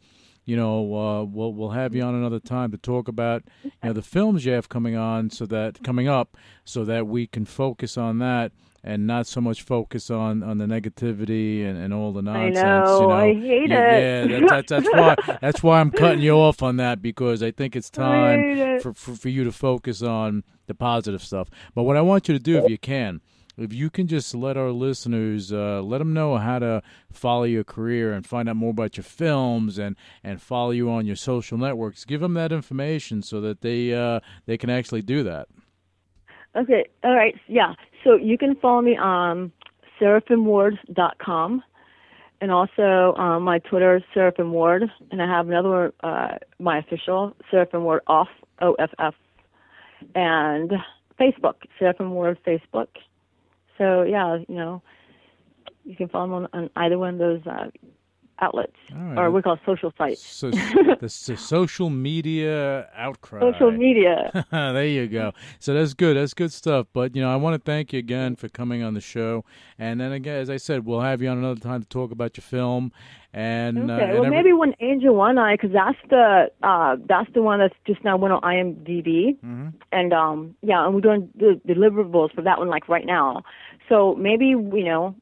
you know, uh, we'll we'll have you on another time to talk about you know the films you have coming on, so that coming up, so that we can focus on that. And not so much focus on, on the negativity and, and all the I nonsense. know, you know. I hate yeah, it. Yeah, that, that, that's why <laughs> that's why I'm cutting you off on that because I think it's time for, for, for you to focus on the positive stuff. But what I want you to do, if you can, if you can just let our listeners, uh, let them know how to follow your career and find out more about your films and, and follow you on your social networks, give them that information so that they uh, they can actually do that. Okay, all right, yeah. So you can follow me on seraphimward.com and also um, my Twitter is Seraphim Ward, and I have another one, uh, my official Seraphim Ward off O F F, and Facebook Seraphim Ward Facebook. So yeah, you know, you can follow me on, on either one of those uh, outlets, right. or we call social sites, So <laughs> the, social media outcry. social media. <laughs> there you go. So that's good. That's good stuff. But you know, I want to thank you again for coming on the show. And then again, as I said, we'll have you on another time to talk about your film. And uh, Okay, and well every- maybe when Angel One Eye, because that's the uh, that's the one that's just now went on IMDb, Mm-hmm. and um, yeah, and we're doing the deliverables for that one like right now. So maybe you know,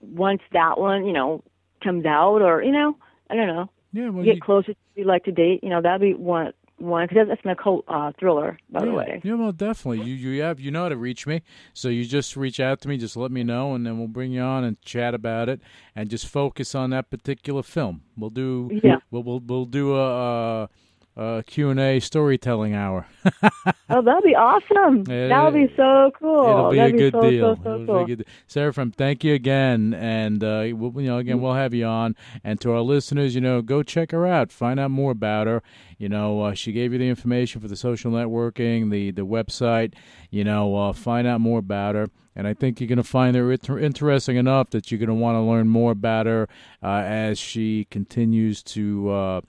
once that one you know comes out, or you know, I don't know, yeah, well, get you- closer to like to date, you know, that'd be one one because that's an occult uh, thriller, by yeah, the way. Yeah, well, definitely. You you have you know how to reach me, so you just reach out to me, just let me know, and then we'll bring you on and chat about it, and just focus on that particular film. We'll do Yeah. We'll we'll, we'll do a, a, a Q and A storytelling hour. <laughs> Oh, that'd be awesome. Yeah, that would be so cool. It'll be a good so, deal. So, so, It'll be a good- Seraphim, thank you again, and uh, we'll, you know, again, we'll have you on. And to our listeners, you know, go check her out, find out more about her. You know, uh, she gave you the information for the social networking, the the website. You know, uh, find out more about her. And I think you're going to find her inter- interesting enough that you're going to want to learn more about her uh, as she continues to. Uh,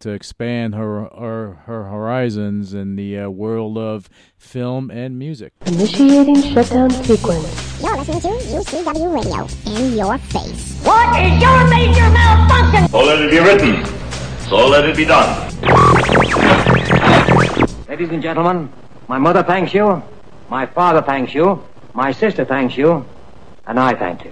to expand her, her her horizons in the uh, world of film and music. Initiating shutdown sequence. You're listening to UCW Radio. In your face. What is your major malfunction? So let it be written. So let it be done. Ladies and gentlemen, my mother thanks you, my father thanks you, my sister thanks you, and I thank you.